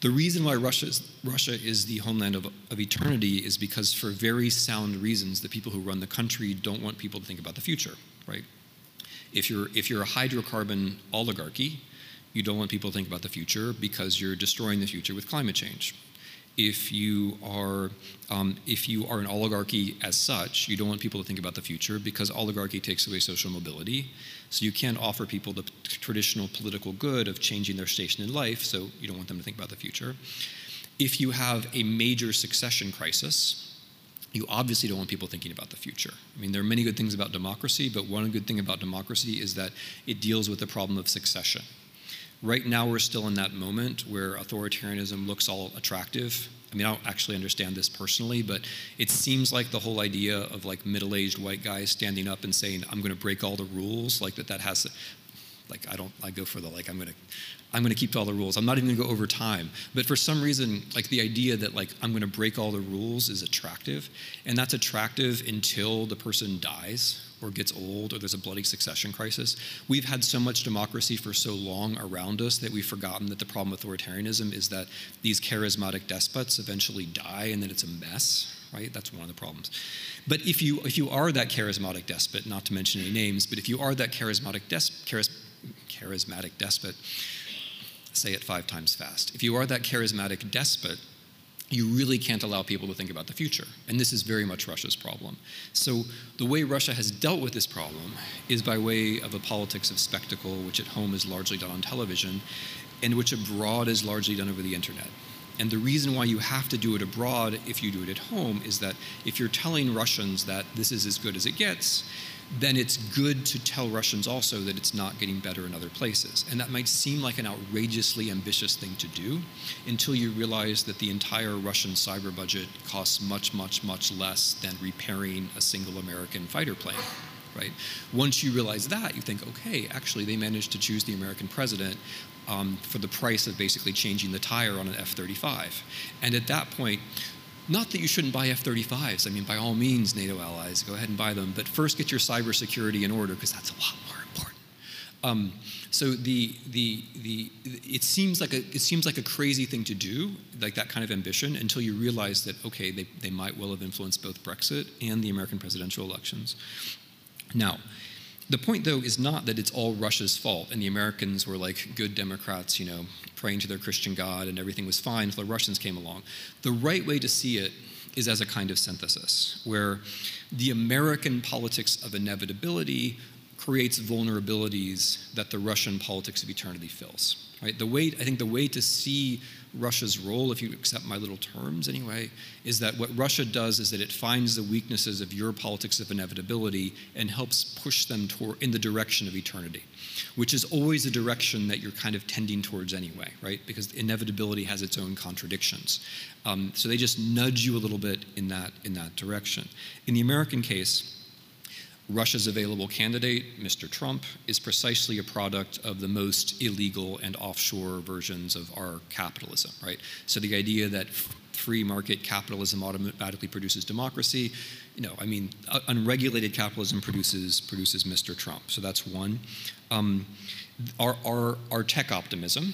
The reason why Russia is, Russia is the homeland of, of eternity is because, for very sound reasons, the people who run the country don't want people to think about the future, right? If you're, if you're a hydrocarbon oligarchy, you don't want people to think about the future because you're destroying the future with climate change if you are um, if you are an oligarchy as such, you don't want people to think about the future because oligarchy takes away social mobility. So you can't offer people the traditional political good of changing their station in life. So you don't want them to think about the future. If you have a major succession crisis, you obviously don't want people thinking about the future. I mean, there are many good things about democracy, but one good thing about democracy is that it deals with the problem of succession. Right now, we're still in that moment where authoritarianism looks all attractive. I mean, I don't actually understand this personally, but it seems like the whole idea of like middle-aged white guys standing up and saying, "I'm going to break all the rules," like that. That has, like, I don't. I go for the like, I'm going to, I'm going to keep to all the rules. I'm not even going to go over time. But for some reason, like the idea that like I'm going to break all the rules is attractive, and that's attractive until the person dies or gets old or there's a bloody succession crisis. We've had so much democracy for so long around us that we've forgotten that the problem with authoritarianism is that these charismatic despots eventually die and then it's a mess right that's one of the problems but if you if you are that charismatic despot not to mention any names but if you are that charismatic des- charis- charismatic despot say it five times fast if you are that charismatic despot you really can't allow people to think about the future. And this is very much Russia's problem. So, the way Russia has dealt with this problem is by way of a politics of spectacle, which at home is largely done on television, and which abroad is largely done over the internet. And the reason why you have to do it abroad if you do it at home is that if you're telling Russians that this is as good as it gets, then it's good to tell Russians also that it's not getting better in other places. And that might seem like an outrageously ambitious thing to do until you realize that the entire Russian cyber budget costs much, much, much less than repairing a single American fighter plane. Right? Once you realize that, you think, okay, actually, they managed to choose the American president um, for the price of basically changing the tire on an F 35. And at that point, not that you shouldn't buy F 35s. I mean, by all means, NATO allies, go ahead and buy them. But first, get your cybersecurity in order because that's a lot more important. Um, so the, the, the, it, seems like a, it seems like a crazy thing to do, like that kind of ambition, until you realize that, okay, they, they might well have influenced both Brexit and the American presidential elections. Now, the point, though, is not that it's all Russia's fault and the Americans were like good Democrats, you know, praying to their Christian God and everything was fine until the Russians came along. The right way to see it is as a kind of synthesis, where the American politics of inevitability creates vulnerabilities that the Russian politics of eternity fills. Right? The way I think the way to see Russia's role, if you accept my little terms anyway, is that what Russia does is that it finds the weaknesses of your politics of inevitability and helps push them toward in the direction of eternity, which is always a direction that you're kind of tending towards anyway, right? Because inevitability has its own contradictions. Um, so they just nudge you a little bit in that in that direction. In the American case Russia's available candidate, Mr. Trump, is precisely a product of the most illegal and offshore versions of our capitalism, right? So the idea that free market capitalism automatically produces democracy, you know, I mean, unregulated capitalism produces produces Mr. Trump. So that's one. Um, our, our, our tech optimism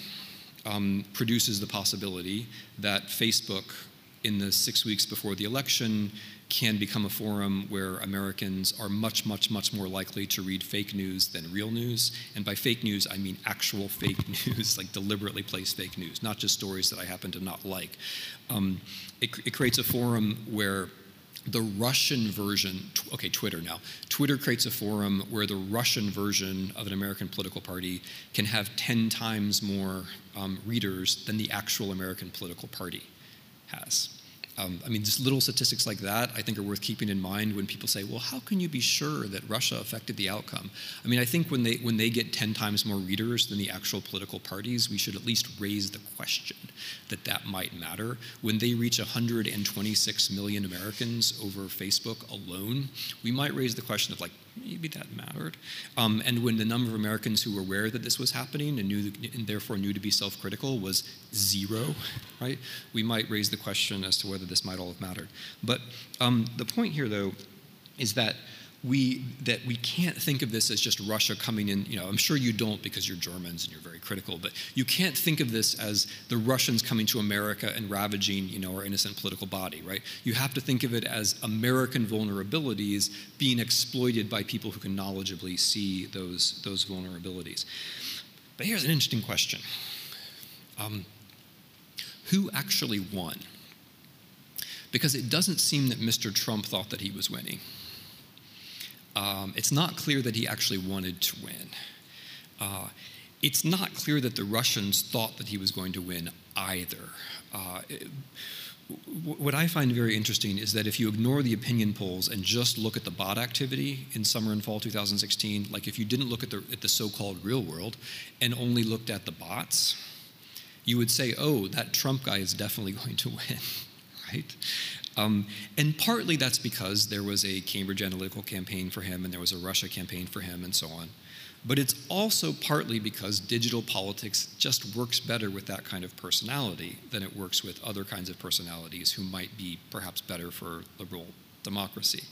um, produces the possibility that Facebook, in the six weeks before the election, can become a forum where Americans are much, much, much more likely to read fake news than real news. And by fake news, I mean actual fake news, like deliberately placed fake news, not just stories that I happen to not like. Um, it, it creates a forum where the Russian version, okay, Twitter now. Twitter creates a forum where the Russian version of an American political party can have 10 times more um, readers than the actual American political party has. Um, I mean, just little statistics like that I think are worth keeping in mind when people say, well, how can you be sure that Russia affected the outcome? I mean, I think when they, when they get 10 times more readers than the actual political parties, we should at least raise the question that that might matter. When they reach 126 million Americans over Facebook alone, we might raise the question of like, maybe that mattered. Um, and when the number of Americans who were aware that this was happening and knew and therefore knew to be self-critical was zero, right? We might raise the question as to whether this might all have mattered. But um, the point here, though, is that we that we can't think of this as just Russia coming in. You know, I'm sure you don't because you're Germans and you're very critical, but you can't think of this as the Russians coming to America and ravaging, you know, our innocent political body, right? You have to think of it as American vulnerabilities being exploited by people who can knowledgeably see those those vulnerabilities. But here's an interesting question: um, Who actually won? Because it doesn't seem that Mr. Trump thought that he was winning um, it's not clear that he actually wanted to win. Uh, it's not clear that the Russians thought that he was going to win either. Uh, it, what I find very interesting is that if you ignore the opinion polls and just look at the bot activity in summer and fall 2016, like if you didn't look at the, at the so called real world and only looked at the bots, you would say, oh, that Trump guy is definitely going to win, right? Um, and partly that's because there was a Cambridge Analytica campaign for him and there was a Russia campaign for him and so on. But it's also partly because digital politics just works better with that kind of personality than it works with other kinds of personalities who might be perhaps better for liberal democracy.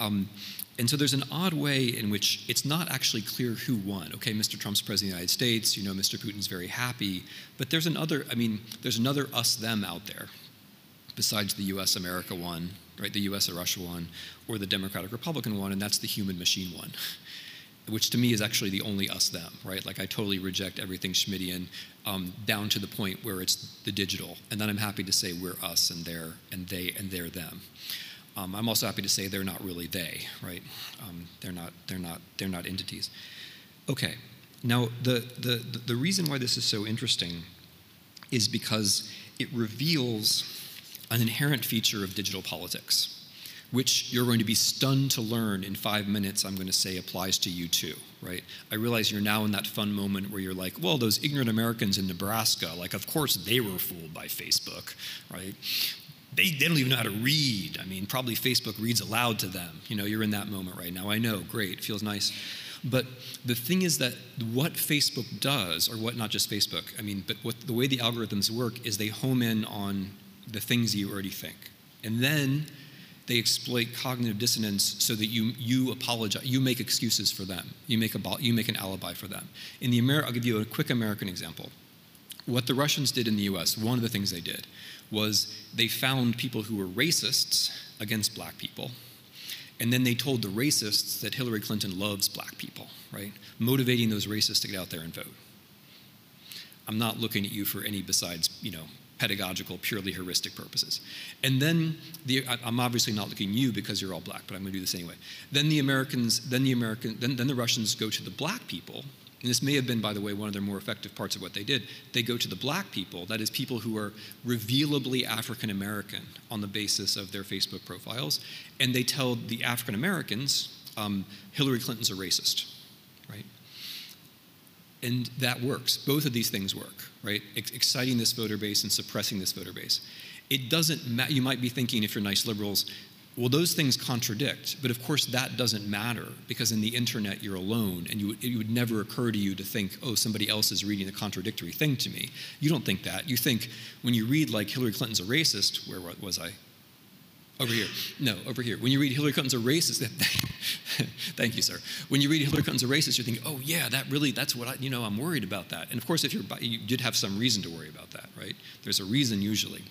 Um, and so there's an odd way in which it's not actually clear who won. Okay, Mr. Trump's president of the United States, you know, Mr. Putin's very happy, but there's another, I mean, there's another us them out there besides the US America one, right, the US or Russia one, or the Democratic Republican one, and that's the human machine one, which to me is actually the only us them, right? Like I totally reject everything Schmittian um, down to the point where it's the digital, and then I'm happy to say we're us and they're and they and they're them. Um, I'm also happy to say they're not really they, right? Um, they're not they're not they're not entities. Okay, now the the the reason why this is so interesting is because it reveals an inherent feature of digital politics, which you're going to be stunned to learn in five minutes, I'm going to say applies to you too, right? I realize you're now in that fun moment where you're like, well, those ignorant Americans in Nebraska, like, of course they were fooled by Facebook, right? They, they don't even know how to read. I mean, probably Facebook reads aloud to them. You know, you're in that moment right now. I know, great, feels nice. But the thing is that what Facebook does, or what not just Facebook, I mean, but what the way the algorithms work is they home in on the things you already think. And then they exploit cognitive dissonance so that you, you apologize, you make excuses for them. You make, a, you make an alibi for them. In the Amer- I'll give you a quick American example. What the Russians did in the US, one of the things they did was they found people who were racists against black people. And then they told the racists that Hillary Clinton loves black people, right? Motivating those racists to get out there and vote. I'm not looking at you for any besides, you know, pedagogical, purely heuristic purposes. And then the, I'm obviously not looking you because you're all black, but I'm going to do this anyway. Then the Americans, then the American, then, then the Russians go to the black people and this may have been, by the way, one of their more effective parts of what they did, they go to the black people, that is, people who are revealably African American on the basis of their Facebook profiles, and they tell the African Americans, um, Hillary Clinton's a racist? And that works. Both of these things work, right? Ex- exciting this voter base and suppressing this voter base. It doesn't matter. You might be thinking, if you're nice liberals, well, those things contradict, but of course that doesn't matter because in the internet you're alone and you, it would never occur to you to think, oh, somebody else is reading a contradictory thing to me. You don't think that. You think when you read like Hillary Clinton's a racist, where was I? Over here. No, over here. When you read Hillary Clinton's a racist, thank you, sir. When you read Hillary Clinton's a racist, you're thinking, oh yeah, that really, that's what I, you know, I'm worried about that. And of course, if you're, you did have some reason to worry about that, right? There's a reason usually.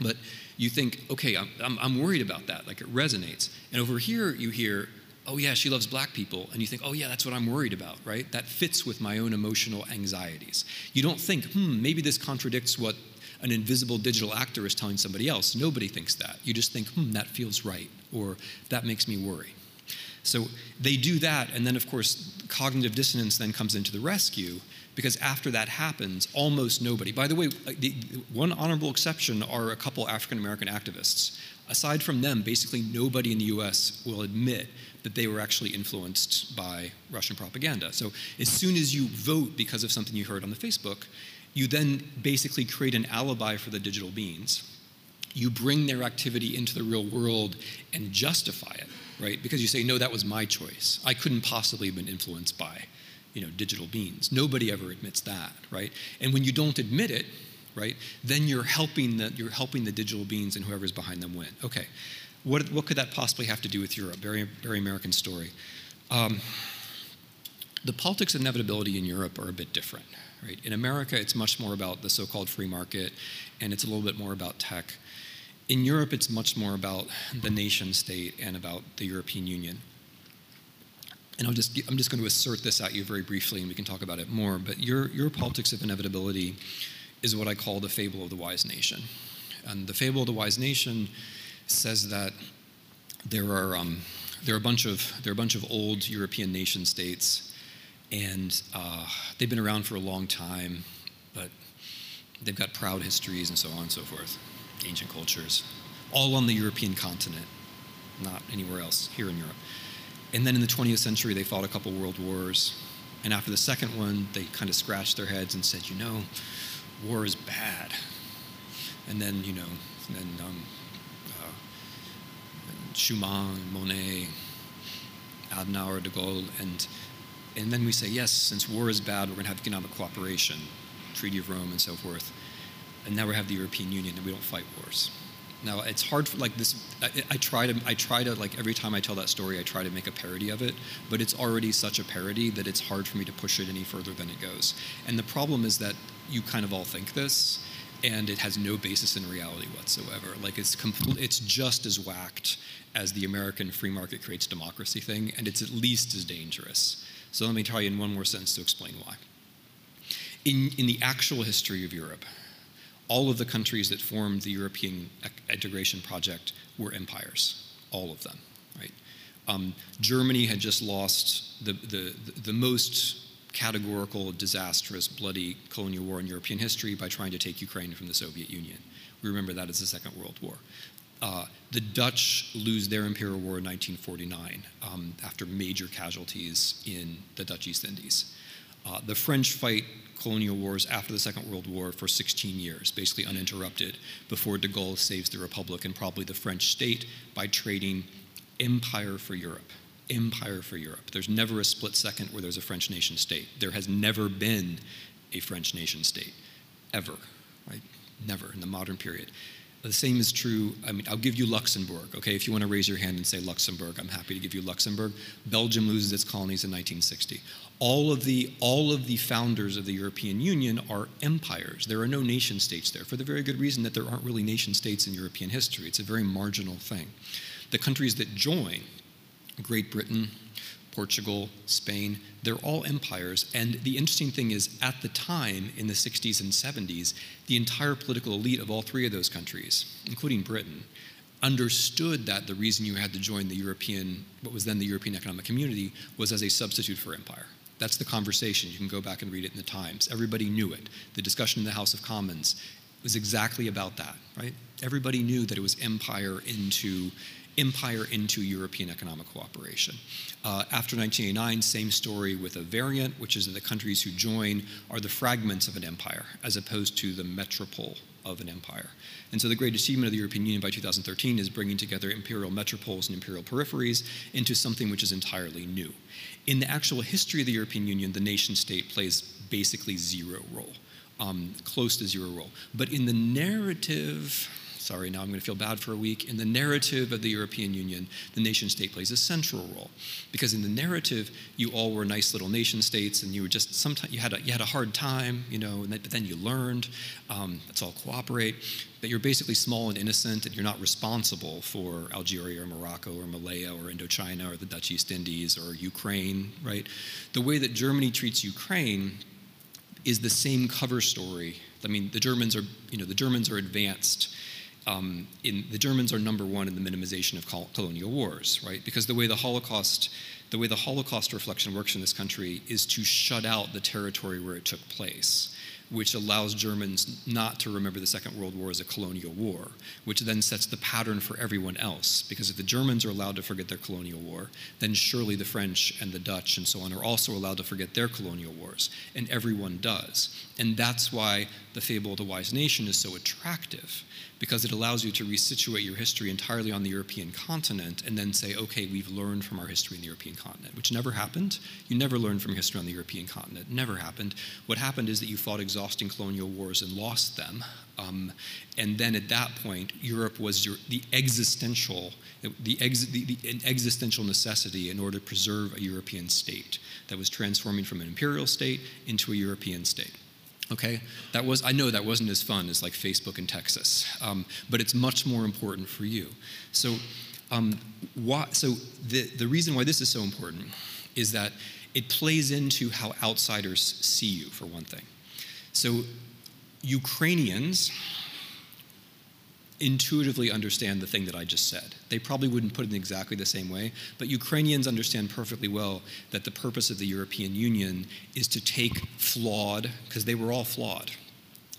But you think, okay, I'm, I'm, I'm worried about that. Like it resonates. And over here, you hear, oh yeah, she loves black people. And you think, oh yeah, that's what I'm worried about, right? That fits with my own emotional anxieties. You don't think, hmm, maybe this contradicts what an invisible digital actor is telling somebody else. Nobody thinks that. You just think, hmm, that feels right, or that makes me worry. So they do that, and then of course, cognitive dissonance then comes into the rescue because after that happens, almost nobody. By the way, uh, the, one honorable exception are a couple African American activists. Aside from them, basically nobody in the US will admit that they were actually influenced by Russian propaganda. So as soon as you vote because of something you heard on the Facebook, you then basically create an alibi for the digital beings. You bring their activity into the real world and justify it, right? Because you say, no, that was my choice. I couldn't possibly have been influenced by you know, digital beings. Nobody ever admits that, right? And when you don't admit it, right, then you're helping the, you're helping the digital beings and whoever's behind them win. Okay, what, what could that possibly have to do with Europe? Very, very American story. Um, the politics of inevitability in Europe are a bit different, right? In America, it's much more about the so-called free market, and it's a little bit more about tech. In Europe, it's much more about the nation state and about the European Union and I'll just, I'm just going to assert this at you very briefly and we can talk about it more, but your, your politics of inevitability is what I call the fable of the wise nation. And the fable of the wise nation says that there are, um, there are, a, bunch of, there are a bunch of old European nation states, and uh, they've been around for a long time, but they've got proud histories and so on and so forth, ancient cultures, all on the European continent, not anywhere else, here in Europe. And then in the 20th century, they fought a couple world wars. And after the second one, they kind of scratched their heads and said, you know, war is bad. And then, you know, then um, uh, Schuman, Monnet, Adenauer, de Gaulle, and, and then we say, yes, since war is bad, we're going to have economic cooperation, Treaty of Rome, and so forth. And now we have the European Union, and we don't fight wars. Now it's hard for like this. I, I, try to I try to like every time I tell that story, I try to make a parody of it, but it's already such a parody that it's hard for me to push it any further than it goes. And the problem is that you kind of all think this, and it has no basis in reality whatsoever. Like it's complete. It's just as whacked as the American free market creates democracy thing, and it's at least as dangerous. So let me tell you in one more sentence to explain why. In, in the actual history of Europe, all of the countries that formed the European integration project were empires, all of them, right? Um, Germany had just lost the, the, the most categorical, disastrous, bloody colonial war in European history by trying to take Ukraine from the Soviet Union. We remember that as the Second World War. Uh, the Dutch lose their imperial war in 1949 um, after major casualties in the Dutch East Indies. Uh, the French fight colonial wars after the Second World War for 16 years, basically uninterrupted, before de Gaulle saves the Republic and probably the French state by trading empire for Europe. Empire for Europe. There's never a split second where there's a French nation state. There has never been a French nation state, ever, right? Never in the modern period. The same is true. I mean, I'll give you Luxembourg, okay? If you want to raise your hand and say Luxembourg, I'm happy to give you Luxembourg. Belgium loses its colonies in 1960. All of the, all of the founders of the European Union are empires. There are no nation states there for the very good reason that there aren't really nation states in European history. It's a very marginal thing. The countries that join, Great Britain, Portugal, Spain, they're all empires. And the interesting thing is, at the time, in the 60s and 70s, the entire political elite of all three of those countries, including Britain, understood that the reason you had to join the European, what was then the European Economic Community, was as a substitute for empire. That's the conversation. You can go back and read it in the Times. Everybody knew it. The discussion in the House of Commons was exactly about that, right? Everybody knew that it was empire into empire into European economic cooperation. Uh, after 1989, same story with a variant, which is that the countries who join are the fragments of an empire as opposed to the metropole of an empire. And so the great achievement of the European Union by 2013 is bringing together imperial metropoles and imperial peripheries into something which is entirely new. In the actual history of the European Union, the nation state plays basically zero role, um, close to zero role. But in the narrative, sorry, now I'm going to feel bad for a week. In the narrative of the European Union, the nation state plays a central role. Because in the narrative, you all were nice little nation states and you were just, sometimes you had a, you had a hard time, you know, but then you learned. Um, let's all cooperate. But you're basically small and innocent and you're not responsible for Algeria or Morocco or Malaya or Indochina or the Dutch East Indies or Ukraine, right? The way that Germany treats Ukraine is the same cover story. I mean, the Germans are, you know, the Germans are advanced um, in, the Germans are number one in the minimization of col- colonial wars, right? Because the way the Holocaust, the way the Holocaust reflection works in this country is to shut out the territory where it took place which allows Germans not to remember the Second World War as a colonial war, which then sets the pattern for everyone else. Because if the Germans are allowed to forget their colonial war, then surely the French and the Dutch and so on are also allowed to forget their colonial wars, and everyone does. And that's why the fable of the wise nation is so attractive, because it allows you to resituate your history entirely on the European continent and then say, okay, we've learned from our history in the European continent, which never happened. You never learned from history on the European continent. Never happened. What happened is that you fought exhausting colonial wars and lost them. Um, and then at that point, Europe was your, the existential, the, ex, the, the, an existential necessity in order to preserve a European state that was transforming from an imperial state into a European state. Okay, that was I know that wasn't as fun as like Facebook in Texas, um, but it's much more important for you. So, um, why, so the the reason why this is so important is that it plays into how outsiders see you for one thing. So, Ukrainians intuitively understand the thing that I just said. They probably wouldn't put it in exactly the same way, but Ukrainians understand perfectly well that the purpose of the European Union is to take flawed, because they were all flawed.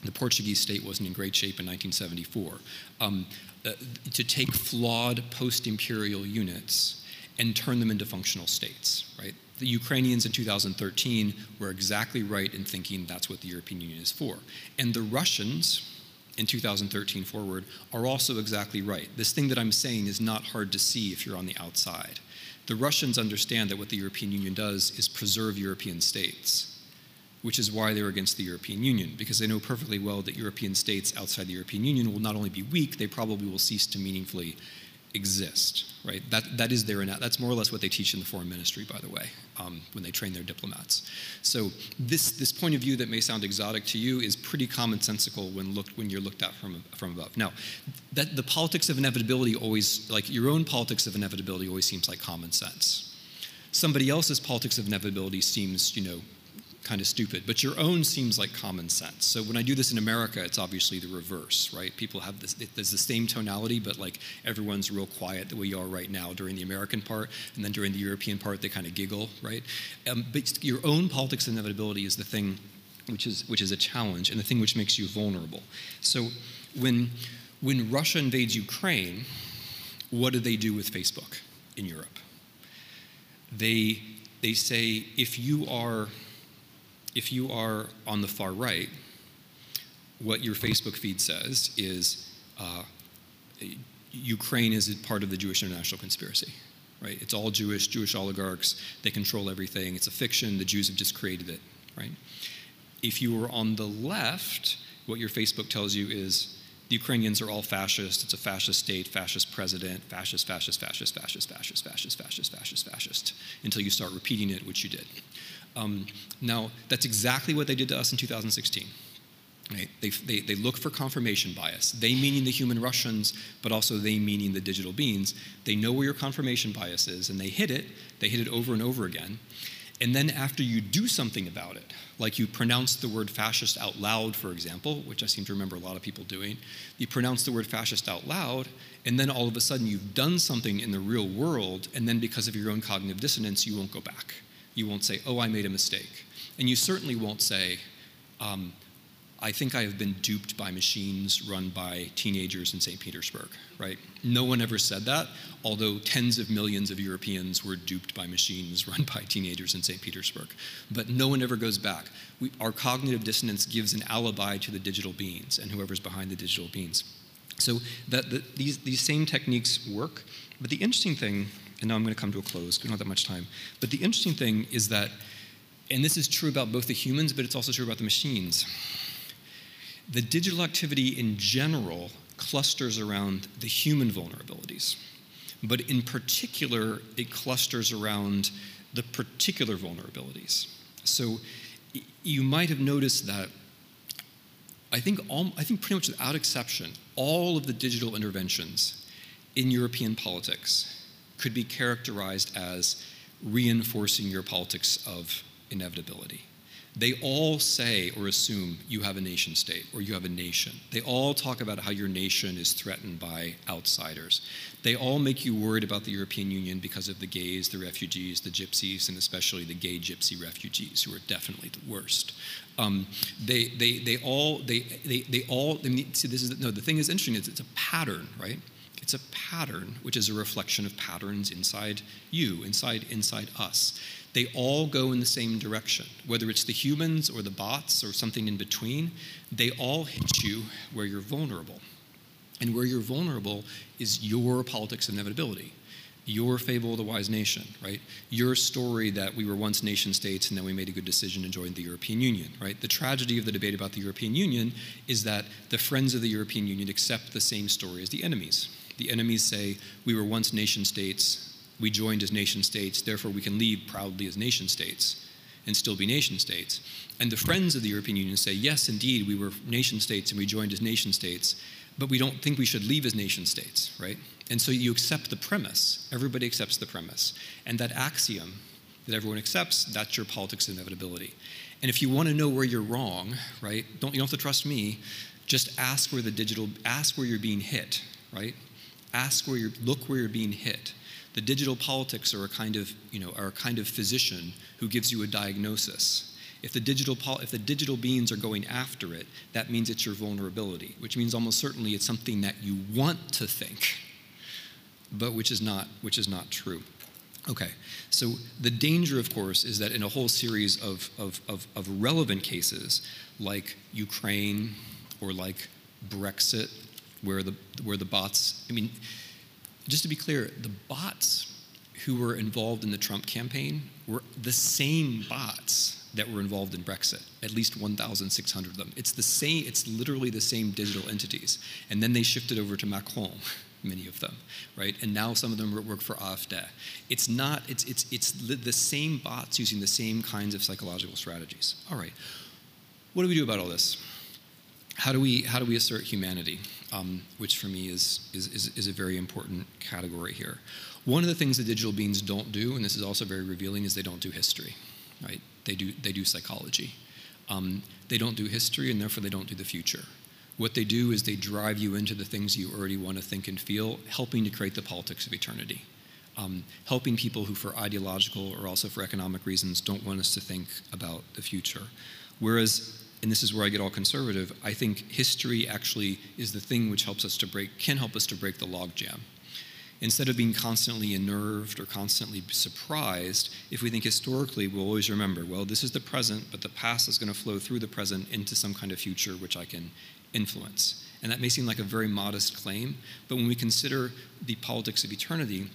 The Portuguese state wasn't in great shape in 1974. Um, uh, to take flawed post imperial units and turn them into functional states, right? The Ukrainians in 2013 were exactly right in thinking that's what the European Union is for. And the Russians, in 2013 forward are also exactly right. This thing that I'm saying is not hard to see if you're on the outside. The Russians understand that what the European Union does is preserve European states, which is why they're against the European Union, because they know perfectly well that European states outside the European Union will not only be weak, they probably will cease to meaningfully exist, right? That, that is their, that's more or less what they teach in the foreign ministry, by the way, um, when they train their diplomats. So this, this point of view that may sound exotic to you is pretty commonsensical when, looked, when you're looked at from, from above. Now, that the politics of inevitability always, like your own politics of inevitability always seems like common sense. Somebody else's politics of inevitability seems, you know, kind of stupid, but your own seems like common sense. So when I do this in America, it's obviously the reverse, right? People have this, it, there's the same tonality, but like everyone's real quiet the way you are right now during the American part, and then during the European part, they kind of giggle, right? Um, but your own politics inevitability is the thing which is, which is a challenge and the thing which makes you vulnerable. So when, when Russia invades Ukraine, what do they do with Facebook in Europe? They, they say if you are if you are on the far right, what your Facebook feed says is uh, Ukraine is part of the Jewish international conspiracy, right? It's all Jewish, Jewish oligarchs, they control everything. It's a fiction, the Jews have just created it, right? If you are on the left, what your Facebook tells you is the Ukrainians are all fascist, it's a fascist state, fascist president, fascist, fascist, fascist, fascist, fascist, fascist, fascist, fascist, fascist, until you start repeating it, which you did. Um, now, that's exactly what they did to us in 2016. Right? They, they, they look for confirmation bias. They meaning the human Russians, but also they meaning the digital beings. They know where your confirmation bias is and they hit it. They hit it over and over again. And then after you do something about it, like you pronounce the word fascist out loud, for example, which I seem to remember a lot of people doing, you pronounce the word fascist out loud, and then all of a sudden you've done something in the real world, and then because of your own cognitive dissonance, you won't go back. You won't say, oh, I made a mistake. And you certainly won't say, um, I think I have been duped by machines run by teenagers in St. Petersburg, right? No one ever said that, although tens of millions of Europeans were duped by machines run by teenagers in St. Petersburg. But no one ever goes back. We, our cognitive dissonance gives an alibi to the digital beings and whoever's behind the digital beings. So that, the, these, these same techniques work. But the interesting thing, and now I'm going to come to a close, we don't have that much time, but the interesting thing is that, and this is true about both the humans, but it's also true about the machines the digital activity in general clusters around the human vulnerabilities. But in particular, it clusters around the particular vulnerabilities. So you might have noticed that I think, all, I think pretty much without exception, all of the digital interventions in European politics could be characterized as reinforcing your politics of inevitability. They all say or assume you have a nation state or you have a nation. They all talk about how your nation is threatened by outsiders. They all make you worried about the European Union because of the gays, the refugees, the gypsies, and especially the gay gypsy refugees, who are definitely the worst. Um, they, they, they all, they, they, they all, I mean, see, this is, no, the thing is interesting is it's a pattern, right? It's a pattern, which is a reflection of patterns inside you, inside, inside us they all go in the same direction. Whether it's the humans or the bots or something in between, they all hit you where you're vulnerable. And where you're vulnerable is your politics of inevitability, your fable of the wise nation, right? Your story that we were once nation states and then we made a good decision and joined the European Union, right? The tragedy of the debate about the European Union is that the friends of the European Union accept the same story as the enemies. The enemies say, we were once nation states, we joined as nation states, therefore we can leave proudly as nation states and still be nation states. And the friends of the European Union say, yes, indeed, we were nation states and we joined as nation states, but we don't think we should leave as nation states, right? And so you accept the premise. Everybody accepts the premise. And that axiom that everyone accepts, that's your politics inevitability. And if you want to know where you're wrong, right, don't, you don't have to trust me, just ask where the digital, ask where you're being hit, right? Ask where you're, look where you're being hit the digital politics are a kind of, you know, are a kind of physician who gives you a diagnosis. If the digital if the digital beings are going after it, that means it's your vulnerability, which means almost certainly it's something that you want to think, but which is not which is not true. Okay, so the danger, of course, is that in a whole series of, of, of, of relevant cases, like Ukraine or like Brexit, where the, where the bots, I mean, just to be clear, the bots who were involved in the Trump campaign were the same bots that were involved in Brexit, at least 1,600 of them. It's the same, it's literally the same digital entities. And then they shifted over to Macron, many of them, right? And now some of them work for AfD. It's not, it's, it's, it's the same bots using the same kinds of psychological strategies. All right, what do we do about all this? How do we, how do we assert humanity? um, which for me is, is, is, is a very important category here. One of the things the digital beings don't do, and this is also very revealing, is they don't do history, right? They do, they do psychology. Um, they don't do history, and therefore they don't do the future. What they do is they drive you into the things you already want to think and feel, helping to create the politics of eternity. Um, helping people who, for ideological or also for economic reasons, don't want us to think about the future. Whereas and this is where I get all conservative, I think history actually is the thing which helps us to break, can help us to break the logjam. Instead of being constantly unnerved or constantly surprised, if we think historically, we'll always remember, well, this is the present, but the past is going to flow through the present into some kind of future which I can influence. And that may seem like a very modest claim, but when we consider the politics of eternity,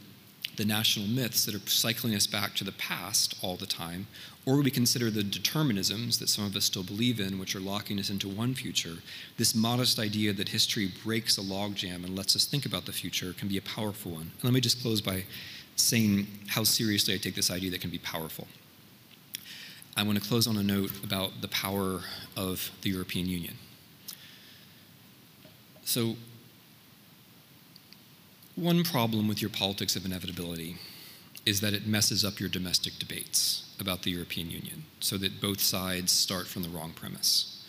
the national myths that are cycling us back to the past all the time, or we consider the determinisms that some of us still believe in, which are locking us into one future, this modest idea that history breaks a logjam and lets us think about the future can be a powerful one. And let me just close by saying how seriously I take this idea that can be powerful. I want to close on a note about the power of the European Union. So, one problem with your politics of inevitability is that it messes up your domestic debates about the European Union, so that both sides start from the wrong premise.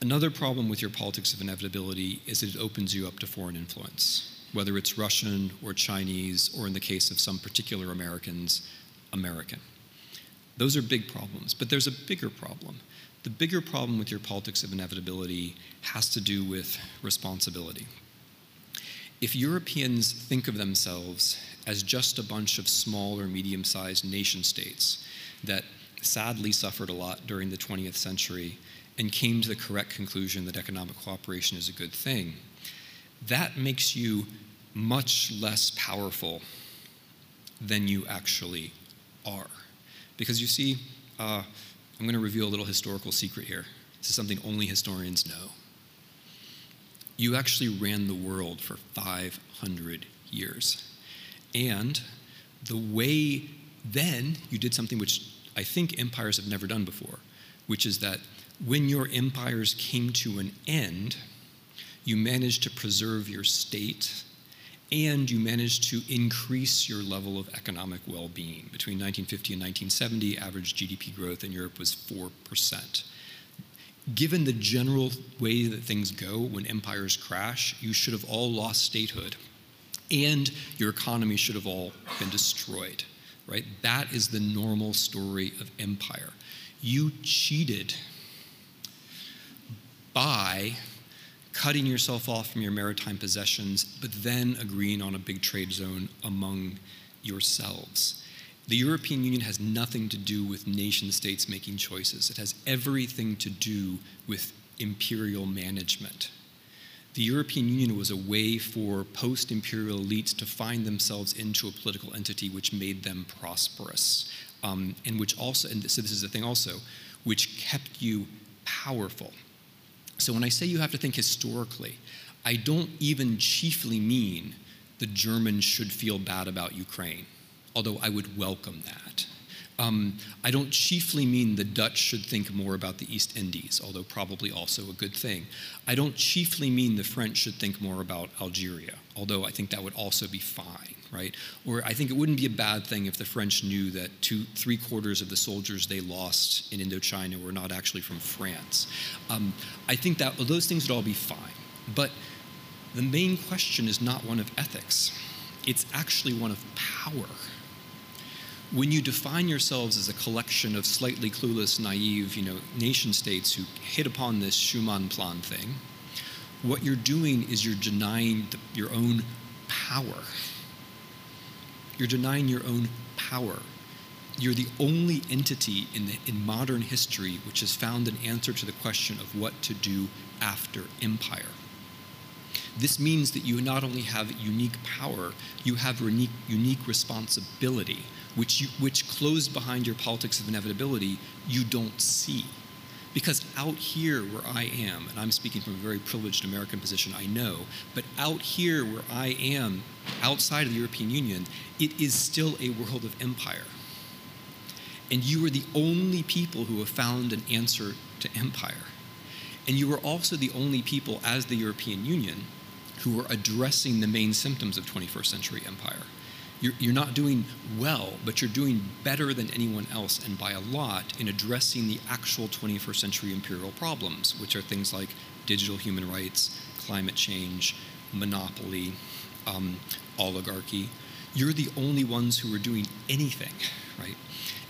Another problem with your politics of inevitability is that it opens you up to foreign influence, whether it's Russian or Chinese, or in the case of some particular Americans, American. Those are big problems, but there's a bigger problem. The bigger problem with your politics of inevitability has to do with responsibility. If Europeans think of themselves as just a bunch of small or medium sized nation states that sadly suffered a lot during the 20th century and came to the correct conclusion that economic cooperation is a good thing, that makes you much less powerful than you actually are. Because you see, uh, I'm going to reveal a little historical secret here. This is something only historians know. You actually ran the world for 500 years. And the way then you did something which I think empires have never done before, which is that when your empires came to an end, you managed to preserve your state and you managed to increase your level of economic well being. Between 1950 and 1970, average GDP growth in Europe was 4%. Given the general way that things go when empires crash, you should have all lost statehood and your economy should have all been destroyed, right? That is the normal story of empire. You cheated by cutting yourself off from your maritime possessions, but then agreeing on a big trade zone among yourselves. The European Union has nothing to do with nation states making choices. It has everything to do with imperial management. The European Union was a way for post imperial elites to find themselves into a political entity which made them prosperous, um, and which also, and so this is the thing also, which kept you powerful. So when I say you have to think historically, I don't even chiefly mean the Germans should feel bad about Ukraine, although I would welcome that. Um, I don't chiefly mean the Dutch should think more about the East Indies, although probably also a good thing. I don't chiefly mean the French should think more about Algeria, although I think that would also be fine, right? Or I think it wouldn't be a bad thing if the French knew that two, three quarters of the soldiers they lost in Indochina were not actually from France. Um, I think that well, those things would all be fine. But the main question is not one of ethics, it's actually one of power when you define yourselves as a collection of slightly clueless, naive, you know, nation states who hit upon this Schuman plan thing, what you're doing is you're denying the, your own power. You're denying your own power. You're the only entity in, the, in modern history which has found an answer to the question of what to do after empire. This means that you not only have unique power, you have unique, unique responsibility which, you, which closed behind your politics of inevitability, you don't see. Because out here where I am, and I'm speaking from a very privileged American position, I know, but out here where I am, outside of the European Union, it is still a world of empire. And you are the only people who have found an answer to empire. And you are also the only people, as the European Union, who are addressing the main symptoms of 21st century empire you're, you're not doing well, but you're doing better than anyone else, and by a lot, in addressing the actual 21st century imperial problems, which are things like digital human rights, climate change, monopoly, um, oligarchy. You're the only ones who are doing anything, right?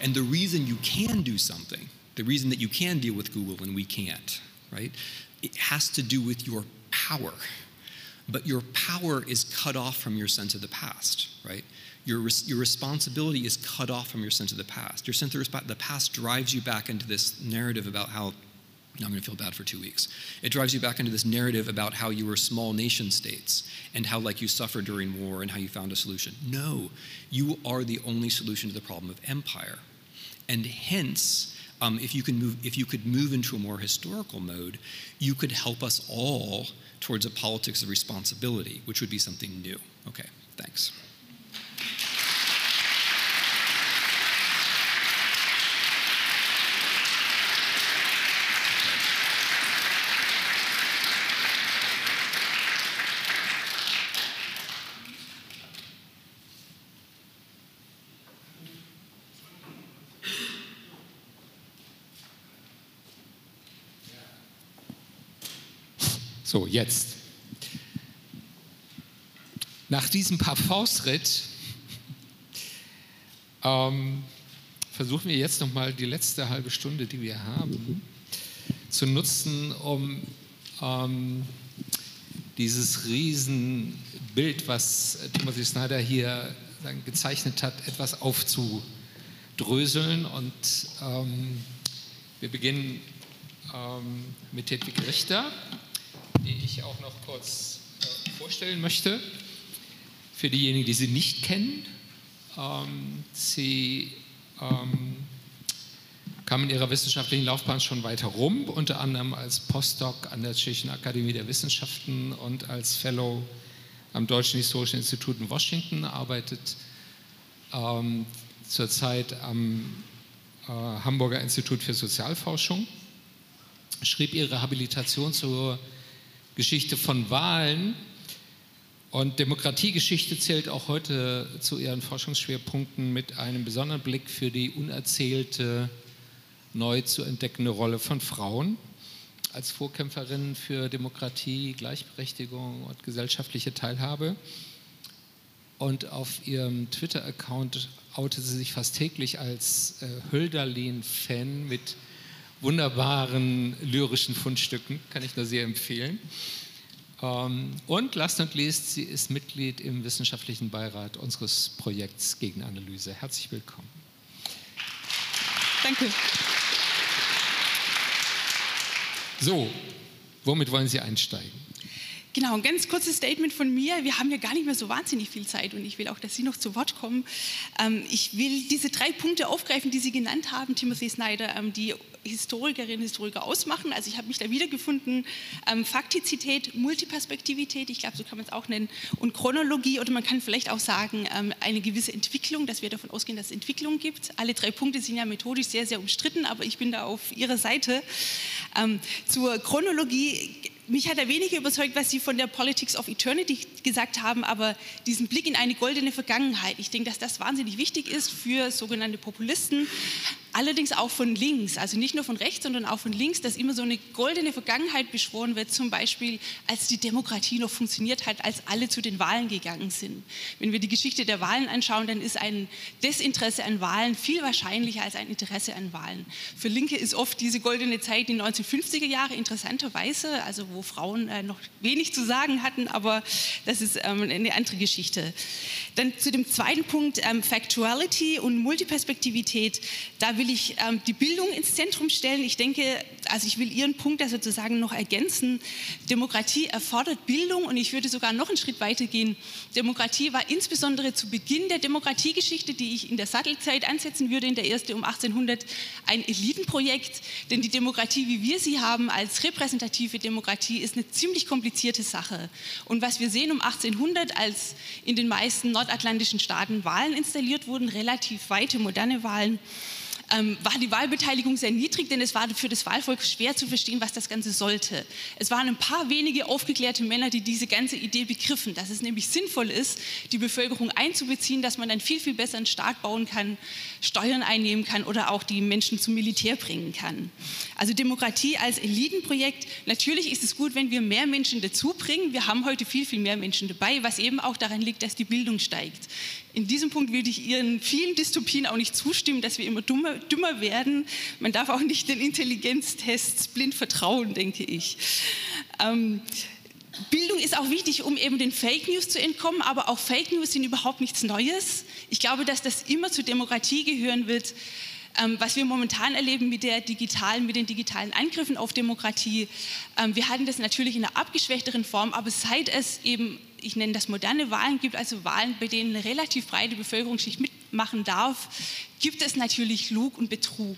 And the reason you can do something, the reason that you can deal with Google and we can't, right? It has to do with your power. But your power is cut off from your sense of the past, right? Your, your responsibility is cut off from your sense of the past. Your sense of the past drives you back into this narrative about how now I'm going to feel bad for two weeks. It drives you back into this narrative about how you were small nation states and how, like, you suffered during war and how you found a solution. No, you are the only solution to the problem of empire. And hence, um, if, you can move, if you could move into a more historical mode, you could help us all towards a politics of responsibility, which would be something new. Okay, thanks. So, jetzt. Nach diesem Parforce-Ritt ähm, versuchen wir jetzt nochmal die letzte halbe Stunde, die wir haben, zu nutzen, um ähm, dieses Riesenbild, was Timothy Snyder hier gezeichnet hat, etwas aufzudröseln. Und ähm, wir beginnen ähm, mit Hedwig Richter, die ich auch noch kurz äh, vorstellen möchte. Für diejenigen, die sie nicht kennen, ähm, sie ähm, kam in ihrer wissenschaftlichen Laufbahn schon weiter rum, unter anderem als Postdoc an der Tschechischen Akademie der Wissenschaften und als Fellow am Deutschen Historischen Institut in Washington, arbeitet ähm, zurzeit am äh, Hamburger Institut für Sozialforschung, schrieb ihre Habilitation zur Geschichte von Wahlen und Demokratiegeschichte zählt auch heute zu ihren Forschungsschwerpunkten mit einem besonderen Blick für die unerzählte, neu zu entdeckende Rolle von Frauen als Vorkämpferinnen für Demokratie, Gleichberechtigung und gesellschaftliche Teilhabe. Und auf ihrem Twitter-Account outet sie sich fast täglich als äh, Hölderlin-Fan mit wunderbaren lyrischen Fundstücken, kann ich nur sehr empfehlen. Ähm, und last not least, sie ist Mitglied im wissenschaftlichen Beirat unseres Projekts Gegenanalyse. Herzlich willkommen. Danke. So, womit wollen Sie einsteigen? Genau, ein ganz kurzes Statement von mir. Wir haben ja gar nicht mehr so wahnsinnig viel Zeit und ich will auch, dass Sie noch zu Wort kommen. Ähm, ich will diese drei Punkte aufgreifen, die Sie genannt haben, Timothy Snyder, ähm, die Historikerinnen und Historiker ausmachen. Also ich habe mich da wiedergefunden. Ähm, Faktizität, Multiperspektivität, ich glaube, so kann man es auch nennen, und Chronologie oder man kann vielleicht auch sagen, ähm, eine gewisse Entwicklung, dass wir davon ausgehen, dass es Entwicklung gibt. Alle drei Punkte sind ja methodisch sehr, sehr umstritten, aber ich bin da auf Ihrer Seite. Ähm, zur Chronologie mich hat er weniger überzeugt, was Sie von der Politics of Eternity gesagt haben, aber diesen Blick in eine goldene Vergangenheit. Ich denke, dass das wahnsinnig wichtig ist für sogenannte Populisten, allerdings auch von links, also nicht nur von rechts, sondern auch von links, dass immer so eine goldene Vergangenheit beschworen wird, zum Beispiel als die Demokratie noch funktioniert hat, als alle zu den Wahlen gegangen sind. Wenn wir die Geschichte der Wahlen anschauen, dann ist ein Desinteresse an Wahlen viel wahrscheinlicher als ein Interesse an Wahlen. Für Linke ist oft diese goldene Zeit die 1950er Jahre interessanterweise, also wo Frauen äh, noch wenig zu sagen hatten, aber das ist ähm, eine andere Geschichte. Dann zu dem zweiten Punkt, ähm, Factuality und Multiperspektivität, da will ich ähm, die Bildung ins Zentrum stellen. Ich denke, also ich will Ihren Punkt da sozusagen noch ergänzen. Demokratie erfordert Bildung und ich würde sogar noch einen Schritt weiter gehen. Demokratie war insbesondere zu Beginn der Demokratiegeschichte, die ich in der Sattelzeit ansetzen würde, in der erste um 1800, ein Elitenprojekt. Denn die Demokratie, wie wir sie haben als repräsentative Demokratie, ist eine ziemlich komplizierte Sache. Und was wir sehen um 1800, als in den meisten nordatlantischen Staaten Wahlen installiert wurden, relativ weite moderne Wahlen, ähm, war die Wahlbeteiligung sehr niedrig, denn es war für das Wahlvolk schwer zu verstehen, was das Ganze sollte. Es waren ein paar wenige aufgeklärte Männer, die diese ganze Idee begriffen, dass es nämlich sinnvoll ist, die Bevölkerung einzubeziehen, dass man dann viel, viel besser einen Staat bauen kann, Steuern einnehmen kann oder auch die Menschen zum Militär bringen kann. Also Demokratie als Elitenprojekt, natürlich ist es gut, wenn wir mehr Menschen dazu bringen. Wir haben heute viel, viel mehr Menschen dabei, was eben auch daran liegt, dass die Bildung steigt. In diesem Punkt würde ich Ihren vielen Dystopien auch nicht zustimmen, dass wir immer dummer, dümmer werden. Man darf auch nicht den Intelligenztests blind vertrauen, denke ich. Ähm, Bildung ist auch wichtig, um eben den Fake News zu entkommen, aber auch Fake News sind überhaupt nichts Neues. Ich glaube, dass das immer zur Demokratie gehören wird. Ähm, was wir momentan erleben mit, der digitalen, mit den digitalen Angriffen auf Demokratie, ähm, wir hatten das natürlich in einer abgeschwächteren Form, aber seit es eben ich nenne das moderne Wahlen gibt, also Wahlen, bei denen relativ breite Bevölkerungsschicht mitmachen darf, gibt es natürlich Lug und Betrug.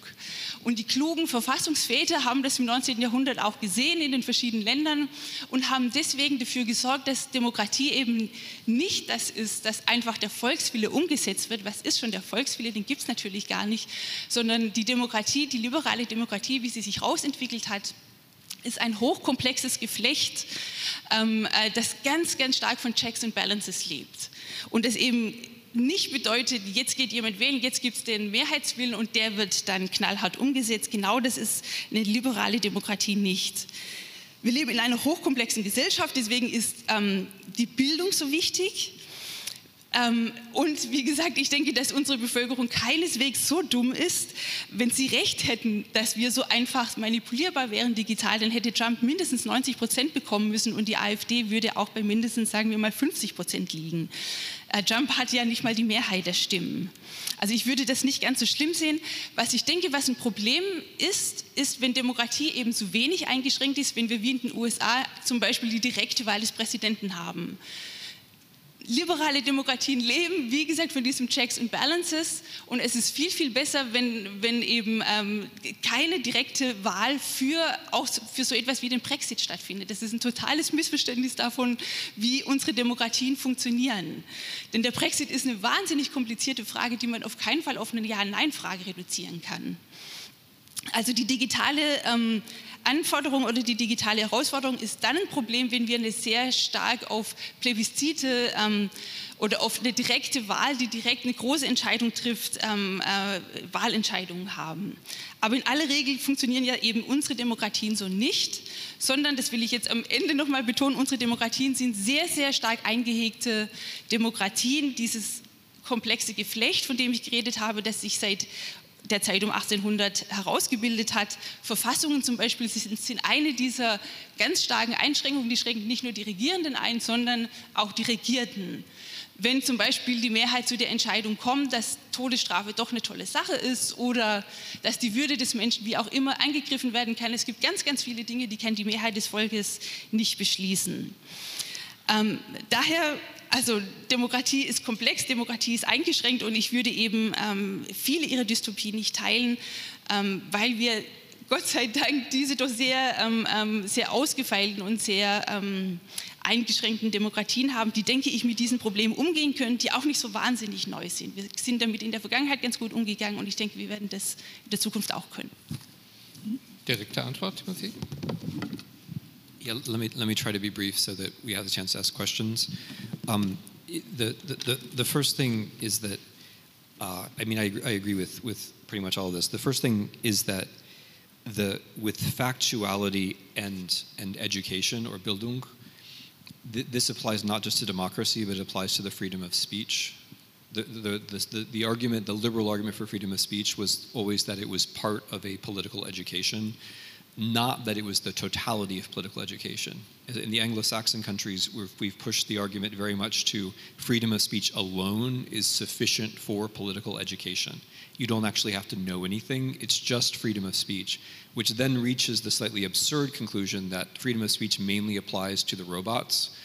Und die klugen Verfassungsväter haben das im 19. Jahrhundert auch gesehen in den verschiedenen Ländern und haben deswegen dafür gesorgt, dass Demokratie eben nicht das ist, dass einfach der Volkswille umgesetzt wird. Was ist schon der Volkswille? Den gibt es natürlich gar nicht, sondern die Demokratie, die liberale Demokratie, wie sie sich rausentwickelt hat, ist ein hochkomplexes Geflecht, ähm, äh, das ganz, ganz stark von Checks and Balances lebt. Und das eben nicht bedeutet, jetzt geht jemand wählen, jetzt gibt es den Mehrheitswillen und der wird dann knallhart umgesetzt. Genau das ist eine liberale Demokratie nicht. Wir leben in einer hochkomplexen Gesellschaft, deswegen ist ähm, die Bildung so wichtig. Ähm, und wie gesagt, ich denke, dass unsere Bevölkerung keineswegs so dumm ist. Wenn sie recht hätten, dass wir so einfach manipulierbar wären digital, dann hätte Trump mindestens 90 Prozent bekommen müssen und die AfD würde auch bei mindestens, sagen wir mal, 50 Prozent liegen. Äh, Trump hat ja nicht mal die Mehrheit der Stimmen. Also ich würde das nicht ganz so schlimm sehen. Was ich denke, was ein Problem ist, ist, wenn Demokratie eben zu wenig eingeschränkt ist, wenn wir wie in den USA zum Beispiel die direkte Wahl des Präsidenten haben liberale Demokratien leben, wie gesagt, von diesen Checks and Balances. Und es ist viel, viel besser, wenn, wenn eben ähm, keine direkte Wahl für, auch für so etwas wie den Brexit stattfindet. Das ist ein totales Missverständnis davon, wie unsere Demokratien funktionieren. Denn der Brexit ist eine wahnsinnig komplizierte Frage, die man auf keinen Fall auf eine Ja-Nein-Frage reduzieren kann. Also die digitale ähm, Anforderung oder die digitale Herausforderung ist dann ein Problem, wenn wir eine sehr stark auf Plebiszite ähm, oder auf eine direkte Wahl, die direkt eine große Entscheidung trifft, ähm, äh, Wahlentscheidungen haben. Aber in aller Regel funktionieren ja eben unsere Demokratien so nicht, sondern, das will ich jetzt am Ende nochmal betonen, unsere Demokratien sind sehr, sehr stark eingehegte Demokratien. Dieses komplexe Geflecht, von dem ich geredet habe, das sich seit der Zeit um 1800 herausgebildet hat. Verfassungen zum Beispiel sind, eine dieser ganz starken Einschränkungen, die schränken nicht nur die Regierenden ein, sondern auch die Regierten. Wenn zum Beispiel die Mehrheit zu der Entscheidung kommt, dass Todesstrafe doch eine tolle Sache ist oder dass die Würde des Menschen wie auch immer eingegriffen werden kann, es gibt ganz, ganz viele Dinge, die kann die Mehrheit des Volkes nicht beschließen. Ähm, daher also Demokratie ist komplex, Demokratie ist eingeschränkt und ich würde eben ähm, viele ihrer Dystopien nicht teilen, ähm, weil wir Gott sei Dank diese doch sehr, ähm, ähm sehr ausgefeilten und sehr ähm, eingeschränkten Demokratien haben, die, denke ich, mit diesen Problemen umgehen können, die auch nicht so wahnsinnig neu sind. Wir sind damit in der Vergangenheit ganz gut umgegangen und ich denke, wir werden das in der Zukunft auch können. Direkte Antwort, Timothy? Yeah, let me, let me try to be brief so that we have the chance to ask questions. Um, the, the, the, first thing is that, uh, I mean, I, I agree with, with pretty much all of this. The first thing is that the, with factuality and, and education or Bildung, th- this applies not just to democracy, but it applies to the freedom of speech. The, the, the, the, argument, the liberal argument for freedom of speech was always that it was part of a political education not that it was the totality of political education. In the Anglo Saxon countries, we've pushed the argument very much to freedom of speech alone is sufficient for political education. You don't actually have to know anything, it's just freedom of speech, which then reaches the slightly absurd conclusion that freedom of speech mainly applies to the robots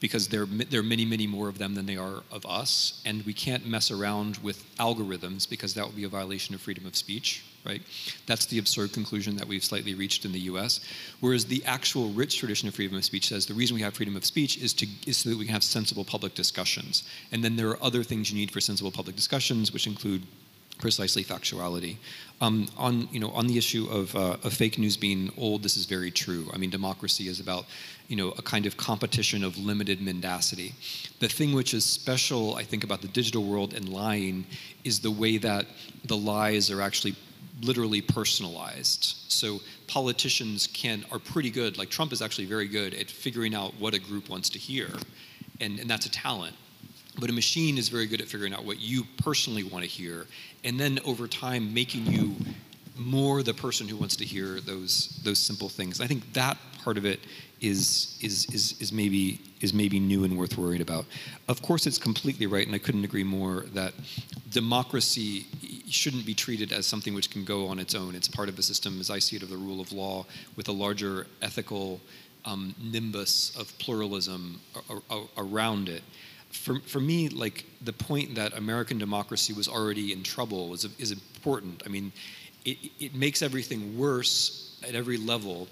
because there, there are many, many more of them than they are of us, and we can't mess around with algorithms because that would be a violation of freedom of speech right? That's the absurd conclusion that we've slightly reached in the US. Whereas the actual rich tradition of freedom of speech says the reason we have freedom of speech is, to, is so that we can have sensible public discussions. And then there are other things you need for sensible public discussions, which include precisely factuality. Um, on you know on the issue of, uh, of fake news being old, this is very true. I mean, democracy is about you know a kind of competition of limited mendacity. The thing which is special, I think, about the digital world and lying is the way that the lies are actually literally personalized. So politicians can are pretty good. Like Trump is actually very good at figuring out what a group wants to hear, and, and that's a talent. But a machine is very good at figuring out what you personally want to hear, and then over time making you more the person who wants to hear those those simple things. I think that part of it is is is is maybe is maybe new and worth worrying about. Of course, it's completely right, and I couldn't agree more that democracy shouldn't be treated as something which can go on its own. It's part of a system, as I see it, of the rule of law with a larger ethical um, nimbus of pluralism a- a- around it. For, for me, like the point that American democracy was already in trouble is, is important. I mean, it, it makes everything worse at every level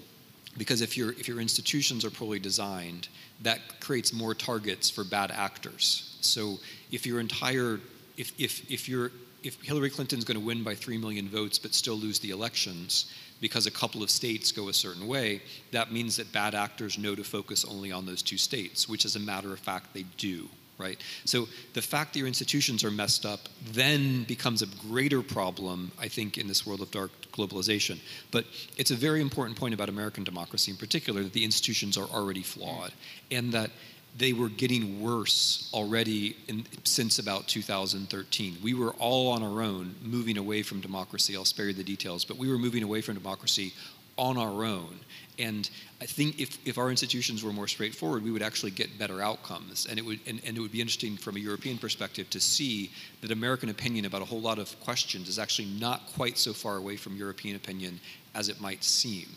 because if your if your institutions are poorly designed, that creates more targets for bad actors. So if your entire if if if you're if Hillary Clinton's going to win by 3 million votes but still lose the elections because a couple of states go a certain way, that means that bad actors know to focus only on those two states, which as a matter of fact they do. Right? So the fact that your institutions are messed up then becomes a greater problem, I think, in this world of dark globalization. But it's a very important point about American democracy in particular that the institutions are already flawed and that they were getting worse already in, since about 2013. We were all on our own moving away from democracy. I'll spare you the details, but we were moving away from democracy on our own. And I think if, if our institutions were more straightforward, we would actually get better outcomes. And it, would, and, and it would be interesting from a European perspective to see that American opinion about a whole lot of questions is actually not quite so far away from European opinion as it might seem.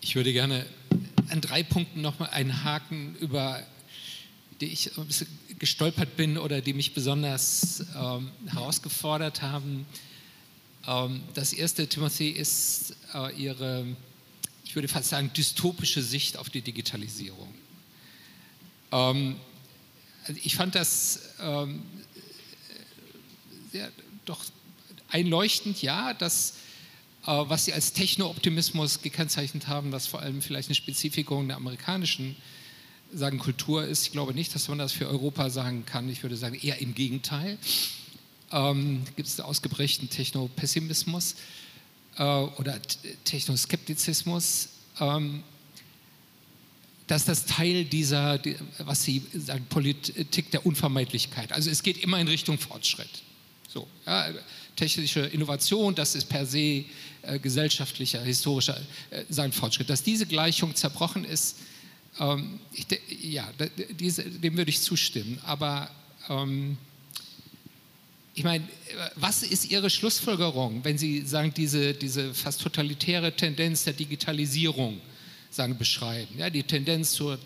Ich würde gerne an drei Punkten nochmal einhaken, über die ich ein bisschen gestolpert bin oder die mich besonders ähm, herausgefordert haben. Ähm, das erste, Timothy, ist äh, Ihre, ich würde fast sagen, dystopische Sicht auf die Digitalisierung. Ähm, also ich fand das ähm, sehr, doch einleuchtend, ja, dass äh, was Sie als Techno-Optimismus gekennzeichnet haben, was vor allem vielleicht eine Spezifikung der amerikanischen sagen, Kultur ist. Ich glaube nicht, dass man das für Europa sagen kann. Ich würde sagen, eher im Gegenteil. Ähm, Gibt es ausgeprägten Techno-Pessimismus äh, oder Technoskeptizismus? Ähm, dass das Teil dieser, was Sie sagen, Politik der Unvermeidlichkeit. Also es geht immer in Richtung Fortschritt. So, ja, technische Innovation, das ist per se äh, gesellschaftlicher, historischer äh, sein Fortschritt. Dass diese Gleichung zerbrochen ist, ähm, ich, ja, diese, dem würde ich zustimmen. Aber ähm, ich meine, was ist Ihre Schlussfolgerung, wenn Sie sagen, diese, diese fast totalitäre Tendenz der Digitalisierung sagen, beschreiben? Ja, die Tendenz zur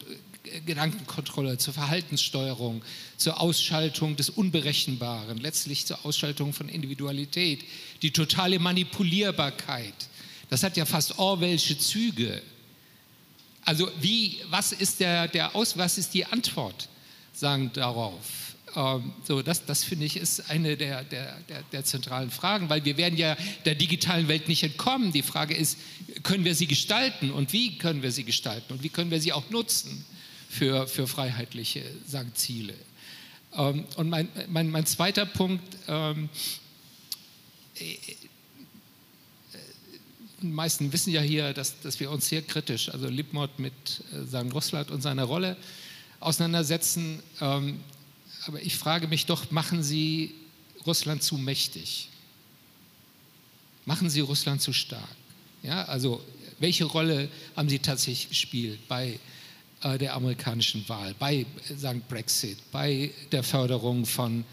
Gedankenkontrolle, zur Verhaltenssteuerung, zur Ausschaltung des Unberechenbaren, letztlich zur Ausschaltung von Individualität, die totale Manipulierbarkeit. Das hat ja fast Orwellsche Züge. Also wie, was ist, der, der Aus, was ist die Antwort sagen darauf? Ähm, so, das, das finde ich ist eine der, der, der, der, zentralen Fragen, weil wir werden ja der digitalen Welt nicht entkommen. Die Frage ist, können wir sie gestalten und wie können wir sie gestalten und wie können wir sie auch nutzen? für, für freiheitliche Ziele. Ähm, und mein, mein, mein, zweiter Punkt, ähm, äh, die meisten wissen ja hier, dass, dass wir uns sehr kritisch, also Lipmott mit äh, Russland und seiner Rolle auseinandersetzen. Ähm, aber ich frage mich doch, machen Sie Russland zu mächtig? Machen Sie Russland zu stark? Ja, also welche Rolle haben Sie tatsächlich gespielt bei äh, der amerikanischen Wahl, bei sagen Brexit, bei der Förderung von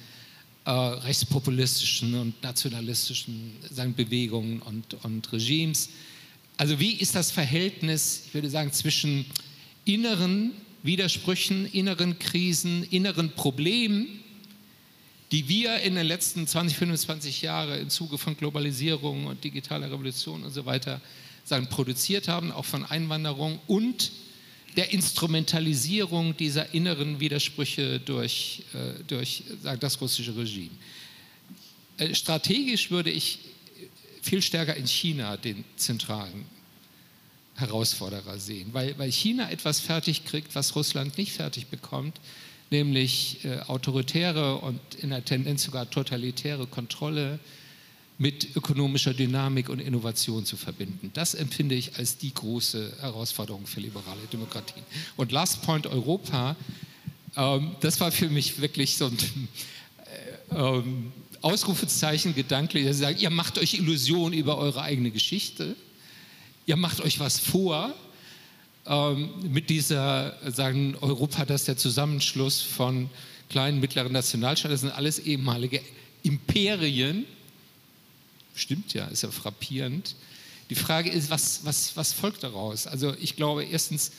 äh, rechtspopulistischen und nationalistischen sagen, Bewegungen und, und Regimes. Also wie ist das Verhältnis, ich würde sagen, zwischen inneren Widersprüchen, inneren Krisen, inneren Problemen, die wir in den letzten 20, 25 Jahren im Zuge von Globalisierung und digitaler Revolution und so weiter sagen, produziert haben, auch von Einwanderung und der Instrumentalisierung dieser inneren Widersprüche durch, äh, durch das russische Regime. Äh, strategisch würde ich viel stärker in China den zentralen Herausforderer sehen, weil, weil China etwas fertig kriegt, was Russland nicht fertig bekommt, nämlich äh, autoritäre und in der Tendenz sogar totalitäre Kontrolle mit ökonomischer Dynamik und Innovation zu verbinden. Das empfinde ich als die große Herausforderung für liberale Demokratien. Und Last Point Europa, ähm, das war für mich wirklich so ein äh, ähm, Ausrufezeichen gedanklich. Sie sagen, ihr macht euch Illusionen über eure eigene Geschichte, ihr macht euch was vor. Ähm, mit dieser, sagen Europa, das ist der Zusammenschluss von kleinen, mittleren Nationalstaaten, das sind alles ehemalige Imperien, Stimmt ja, ist ja frappierend. Die Frage ist, was, was, was folgt daraus? Also ich glaube erstens,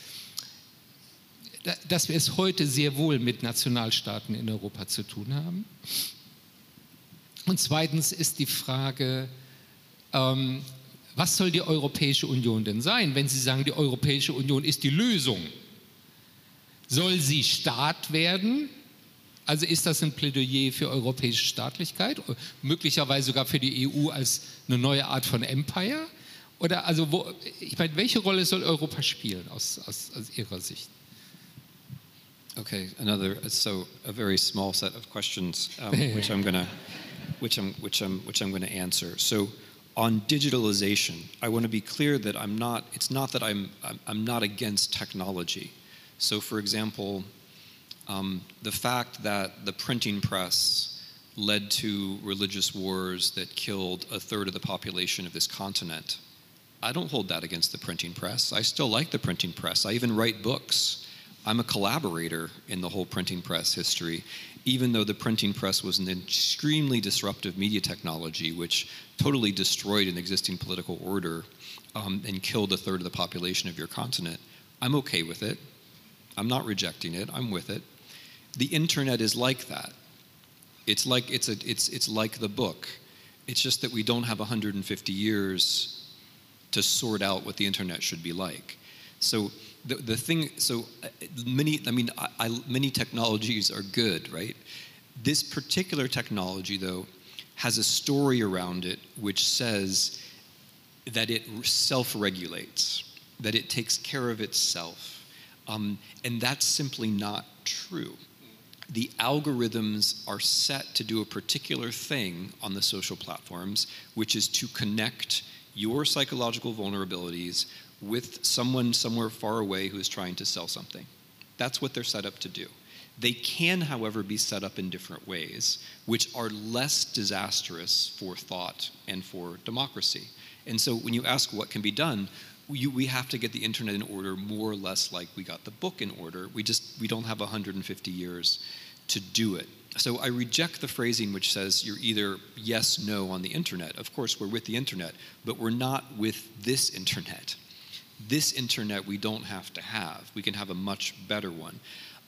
dass wir es heute sehr wohl mit Nationalstaaten in Europa zu tun haben. Und zweitens ist die Frage, ähm, was soll die Europäische Union denn sein, wenn Sie sagen, die Europäische Union ist die Lösung? Soll sie Staat werden also ist das ein Plädoyer für europäische Staatlichkeit, möglicherweise sogar für die EU als eine neue Art von Empire? Oder also wo, ich meine, welche Rolle soll Europa spielen aus, aus, aus Ihrer Sicht? Okay, another so a very small set of questions, um, which I'm gonna, which I'm which I'm which I'm gonna answer. So, on digitalization, I want to be clear that I'm not. It's not that I'm I'm, not against technology. So, for example, um, the fact that the printing press led to religious wars that killed a third of the population of this continent. I don't hold that against the printing press. I still like the printing press. I even write books I'm a collaborator in the whole printing press history, even though the printing press was an extremely disruptive media technology which totally destroyed an existing political order um, and killed a third of the population of your continent. I'm okay with it. I'm not rejecting it. I'm with it. The internet is like that. It's like it's a it's it's like the book. It's just that we don't have 150 years to sort out what the internet should be like. So the, the thing, so uh, many, I mean, I, I, many technologies are good, right? This particular technology, though, has a story around it which says that it self regulates, that it takes care of itself. Um, and that's simply not true. The algorithms are set to do a particular thing on the social platforms, which is to connect your psychological vulnerabilities with someone somewhere far away who is trying to sell something. That's what they're set up to do. They can, however, be set up in different ways, which are less disastrous for thought and for democracy. And so when you ask what can be done, you, we have to get the internet in order more or less like we got the book in order. We just we don't have 150 years to do it. So I reject the phrasing which says you're either yes, no on the internet. Of course, we're with the internet, but we're not with this internet this internet we don't have to have. We can have a much better one.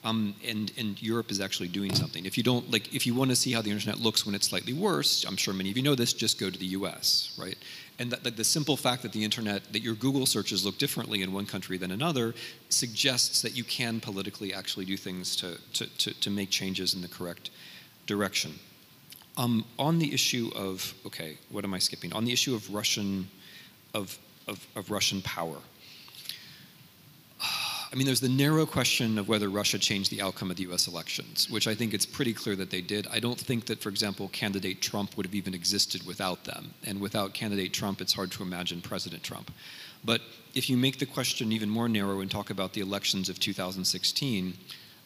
Um, and, and Europe is actually doing something. If you don't like, if you want to see how the internet looks when it's slightly worse, I'm sure many of you know this. Just go to the U.S. Right, and that, the simple fact that the internet, that your Google searches look differently in one country than another, suggests that you can politically actually do things to to, to, to make changes in the correct direction. Um, on the issue of okay, what am I skipping? On the issue of Russian, of, of, of Russian power. I mean, there's the narrow question of whether Russia changed the outcome of the US elections, which I think it's pretty clear that they did. I don't think that, for example, candidate Trump would have even existed without them. And without candidate Trump, it's hard to imagine President Trump. But if you make the question even more narrow and talk about the elections of 2016,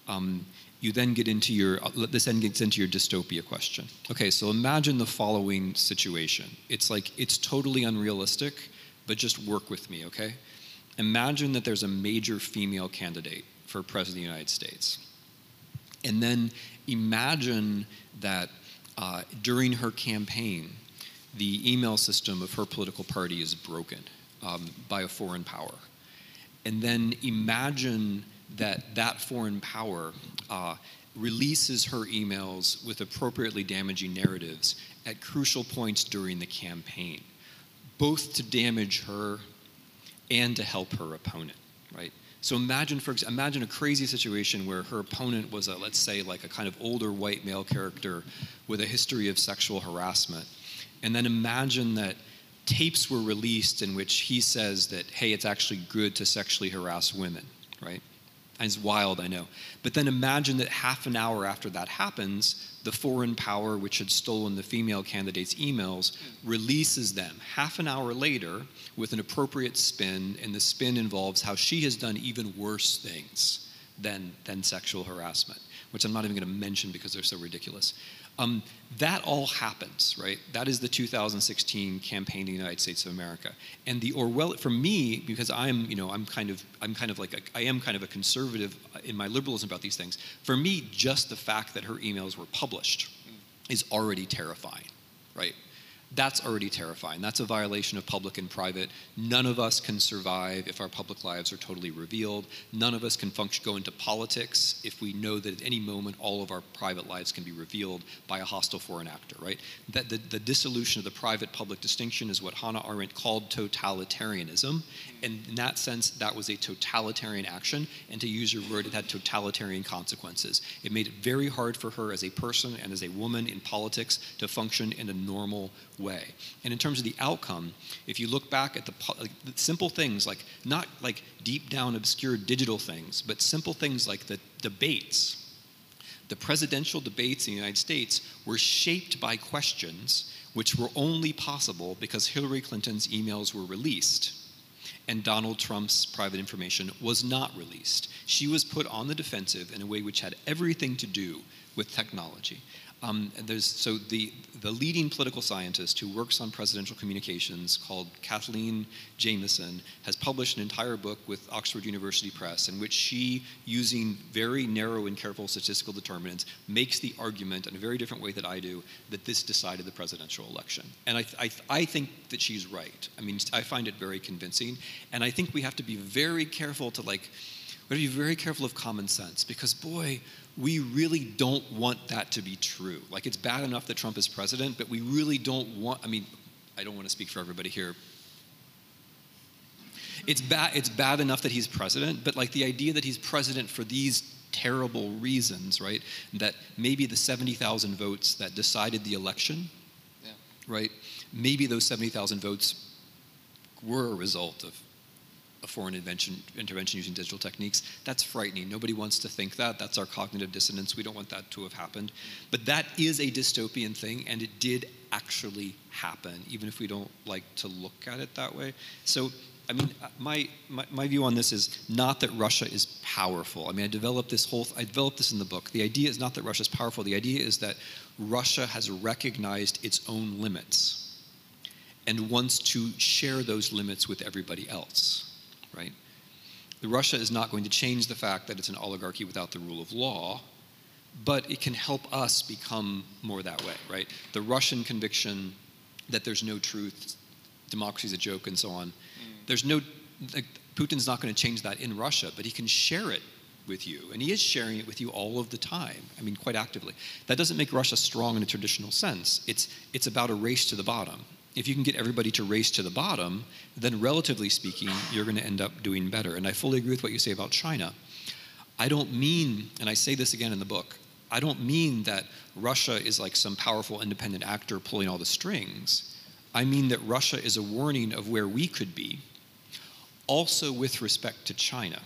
um, you then get into your uh, this then gets into your dystopia question okay so imagine the following situation it's like it's totally unrealistic but just work with me okay Imagine that there's a major female candidate for President of the United States. And then imagine that uh, during her campaign, the email system of her political party is broken um, by a foreign power. And then imagine that that foreign power uh, releases her emails with appropriately damaging narratives at crucial points during the campaign, both to damage her and to help her opponent, right? So imagine, for imagine a crazy situation where her opponent was a, let's say, like a kind of older white male character with a history of sexual harassment, and then imagine that tapes were released in which he says that, hey, it's actually good to sexually harass women, right? It's wild, I know. But then imagine that half an hour after that happens, the foreign power which had stolen the female candidate's emails releases them half an hour later with an appropriate spin, and the spin involves how she has done even worse things than, than sexual harassment, which I'm not even going to mention because they're so ridiculous. Um, that all happens, right? That is the 2016 campaign in the United States of America. And the Orwell, for me, because I'm, you know, I'm kind of, I'm kind of like, a, I am kind of a conservative in my liberalism about these things. For me, just the fact that her emails were published is already terrifying, right? That's already terrifying. That's a violation of public and private. None of us can survive if our public lives are totally revealed. None of us can function, go into politics if we know that at any moment all of our private lives can be revealed by a hostile foreign actor, right? That the, the dissolution of the private public distinction is what Hannah Arendt called totalitarianism. And in that sense, that was a totalitarian action. And to use your word, it had totalitarian consequences. It made it very hard for her as a person and as a woman in politics to function in a normal way. And in terms of the outcome, if you look back at the, like, the simple things, like not like deep down obscure digital things, but simple things like the debates, the presidential debates in the United States were shaped by questions which were only possible because Hillary Clinton's emails were released and Donald Trump's private information was not released. She was put on the defensive in a way which had everything to do with technology. Um, there's, so the, the leading political scientist who works on presidential communications called Kathleen Jamieson has published an entire book with Oxford University Press in which she, using very narrow and careful statistical determinants, makes the argument in a very different way that I do that this decided the presidential election. And I, I, I think that she's right. I mean, I find it very convincing. And I think we have to be very careful to like, we have to be very careful of common sense because boy, we really don't want that to be true. Like, it's bad enough that Trump is president, but we really don't want, I mean, I don't want to speak for everybody here. It's bad, it's bad enough that he's president, but like the idea that he's president for these terrible reasons, right? That maybe the 70,000 votes that decided the election, yeah. right? Maybe those 70,000 votes were a result of foreign intervention, intervention using digital techniques. That's frightening. Nobody wants to think that. That's our cognitive dissonance. We don't want that to have happened. But that is a dystopian thing, and it did actually happen, even if we don't like to look at it that way. So, I mean, uh, my, my, my view on this is not that Russia is powerful. I mean, I developed this whole, I developed this in the book. The idea is not that Russia is powerful. The idea is that Russia has recognized its own limits and wants to share those limits with everybody else right? The Russia is not going to change the fact that it's an oligarchy without the rule of law, but it can help us become more that way, right? The Russian conviction that there's no truth, democracy is a joke, and so on. Mm. There's no, like, Putin's not going to change that in Russia, but he can share it with you, and he is sharing it with you all of the time. I mean, quite actively. That doesn't make Russia strong in a traditional sense. It's it's about a race to the bottom if you can get everybody to race to the bottom, then relatively speaking, you're going to end up doing better. And I fully agree with what you say about China. I don't mean, and I say this again in the book, I don't mean that Russia is like some powerful independent actor pulling all the strings. I mean that Russia is a warning of where we could be, also with respect to China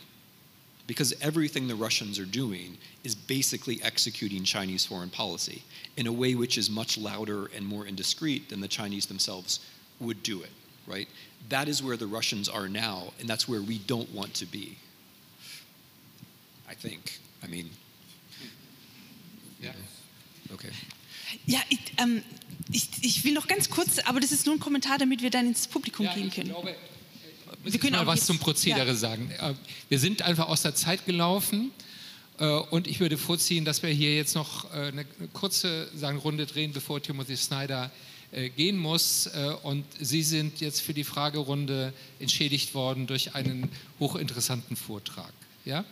because everything the Russians are doing is basically executing Chinese foreign policy in a way which is much louder and more indiscreet than the Chinese themselves would do it, right? That is where the Russians are now, and that's where we don't want to be. I think. I mean, yeah. Okay. Ja, ich, ähm, ich, ich, will noch ganz kurz, aber das ist nur ein Kommentar, damit wir dann ins Publikum ja, gehen können. Glaube, wir können mal was jetzt, zum Prozedere ja. sagen. Äh, wir sind einfach aus der Zeit gelaufen äh, und ich würde vorziehen, dass wir hier jetzt noch äh, eine kurze sagen, Runde drehen, bevor Timothy Snyder gehen muss. Und Sie sind jetzt für die Fragerunde entschädigt worden durch einen hochinteressanten Vortrag. Ja?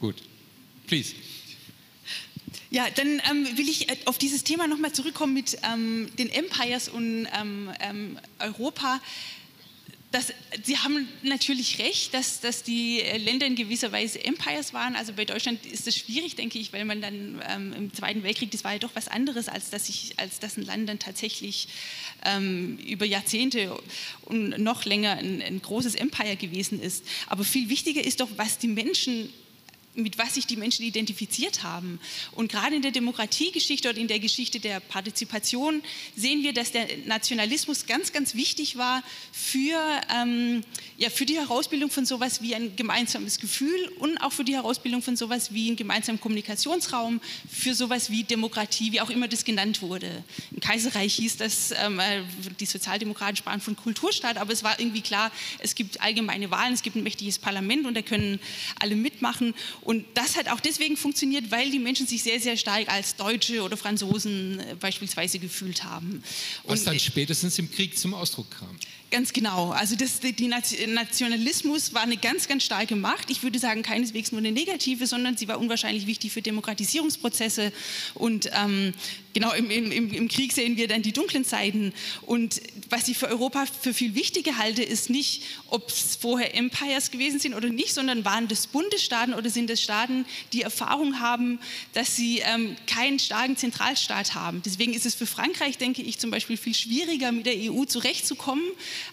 Gut. Please. Ja, dann ähm, will ich auf dieses Thema nochmal zurückkommen mit ähm, den Empires und ähm, ähm Europa das, Sie haben natürlich recht, dass, dass die Länder in gewisser Weise Empires waren. Also bei Deutschland ist das schwierig, denke ich, weil man dann ähm, im Zweiten Weltkrieg, das war ja doch was anderes, als dass, ich, als dass ein Land dann tatsächlich ähm, über Jahrzehnte und noch länger ein, ein großes Empire gewesen ist. Aber viel wichtiger ist doch, was die Menschen mit was sich die Menschen identifiziert haben. Und gerade in der Demokratiegeschichte oder in der Geschichte der Partizipation sehen wir, dass der Nationalismus ganz, ganz wichtig war für, ähm, ja, für die Herausbildung von sowas wie ein gemeinsames Gefühl und auch für die Herausbildung von sowas wie einen gemeinsamen Kommunikationsraum, für sowas wie Demokratie, wie auch immer das genannt wurde. Im Kaiserreich hieß das, ähm, äh, die Sozialdemokraten sprachen von Kulturstaat, aber es war irgendwie klar, es gibt allgemeine Wahlen, es gibt ein mächtiges Parlament und da können alle mitmachen und das hat auch deswegen funktioniert, weil die Menschen sich sehr, sehr stark als Deutsche oder Franzosen äh, beispielsweise gefühlt haben. Was Und, dann spätestens im Krieg zum Ausdruck kam. Ganz genau. Also das, die Nationalismus war eine ganz, ganz starke Macht. Ich würde sagen, keineswegs nur eine negative, sondern sie war unwahrscheinlich wichtig für Demokratisierungsprozesse. Und ähm, genau im, im, im, Krieg sehen wir dann die dunklen Zeiten. Und was ich für Europa für viel wichtiger halte, ist nicht, ob es vorher Empires gewesen sind oder nicht, sondern waren das Bundesstaaten oder sind es Staaten, die Erfahrung haben, dass sie ähm, keinen starken Zentralstaat haben. Deswegen ist es für Frankreich, denke ich, zum Beispiel viel schwieriger, mit der EU zurechtzukommen,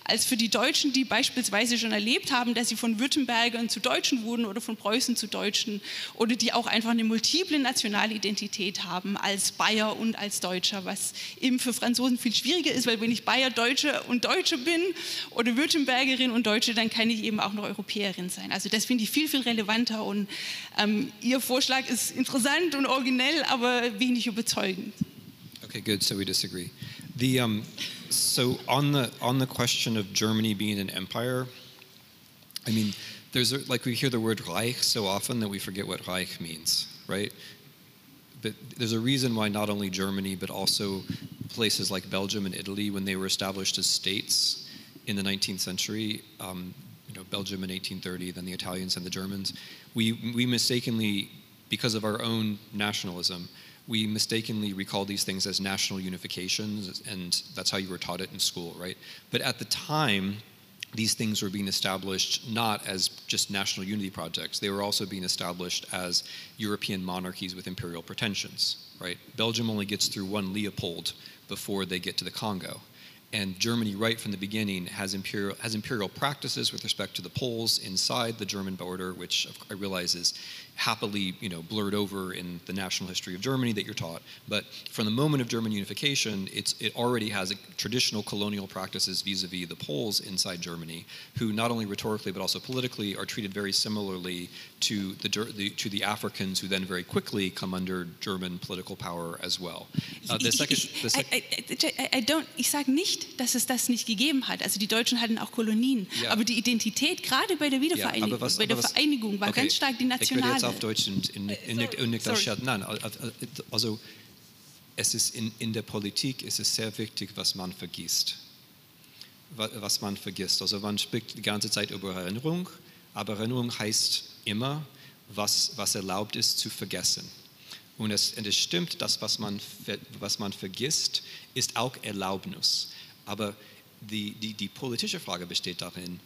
als für die Deutschen, die beispielsweise schon erlebt haben, dass sie von Württembergern zu Deutschen wurden oder von Preußen zu Deutschen oder die auch einfach eine multiple nationale Identität haben als Bayer und als Deutscher, was eben für Franzosen viel schwieriger ist, weil wenn ich Bayer, Deutsche und Deutsche bin oder Württembergerin und Deutsche, dann kann ich eben auch noch Europäerin sein. Also das finde ich viel, viel relevanter und ähm, Ihr Vorschlag ist interessant und originell, aber wenig überzeugend. Okay, good. So we disagree. The um, so on the on the question of Germany being an empire, I mean, there's a, like we hear the word Reich so often that we forget what Reich means, right? But there's a reason why not only Germany but also places like Belgium and Italy, when they were established as states in the 19th century, um, you know, Belgium in 1830, then the Italians and the Germans, we we mistakenly, because of our own nationalism, we mistakenly recall these things as national unifications, and that's how you were taught it in school, right? But at the time, these things were being established not as just national unity projects, they were also being established as European monarchies with imperial pretensions, right? Belgium only gets through one Leopold before they get to the Congo. And Germany, right from the beginning, has imperial, has imperial practices with respect to the Poles inside the German border, which I realize is happily you know, blurred over in the national history of Germany that you're taught. But from the moment of German unification, it's, it already has traditional colonial practices vis-a-vis the Poles inside Germany, who not only rhetorically but also politically are treated very similarly to the, the to the Africans who then very quickly come under German political power as well. Uh, the second, the sec I, I, I, don't, ich sage nicht, dass es das nicht gegeben hat. Also die Deutschen hatten auch Kolonien. Ja. Aber die Identität, gerade bei der Wiedervereinigung, ja, was, bei der was, Vereinigung, war okay. ganz stark die nationale auf Deutsch und in, in, in, in nicht Nein, also es ist in, in der Politik ist es sehr wichtig, was man vergisst. Was man vergisst. Also man spricht die ganze Zeit über Erinnerung, aber Erinnerung heißt immer, was, was erlaubt ist zu vergessen. Und es, und es stimmt, dass was man, was man vergisst, ist auch Erlaubnis. Aber die, die, die politische Frage besteht darin,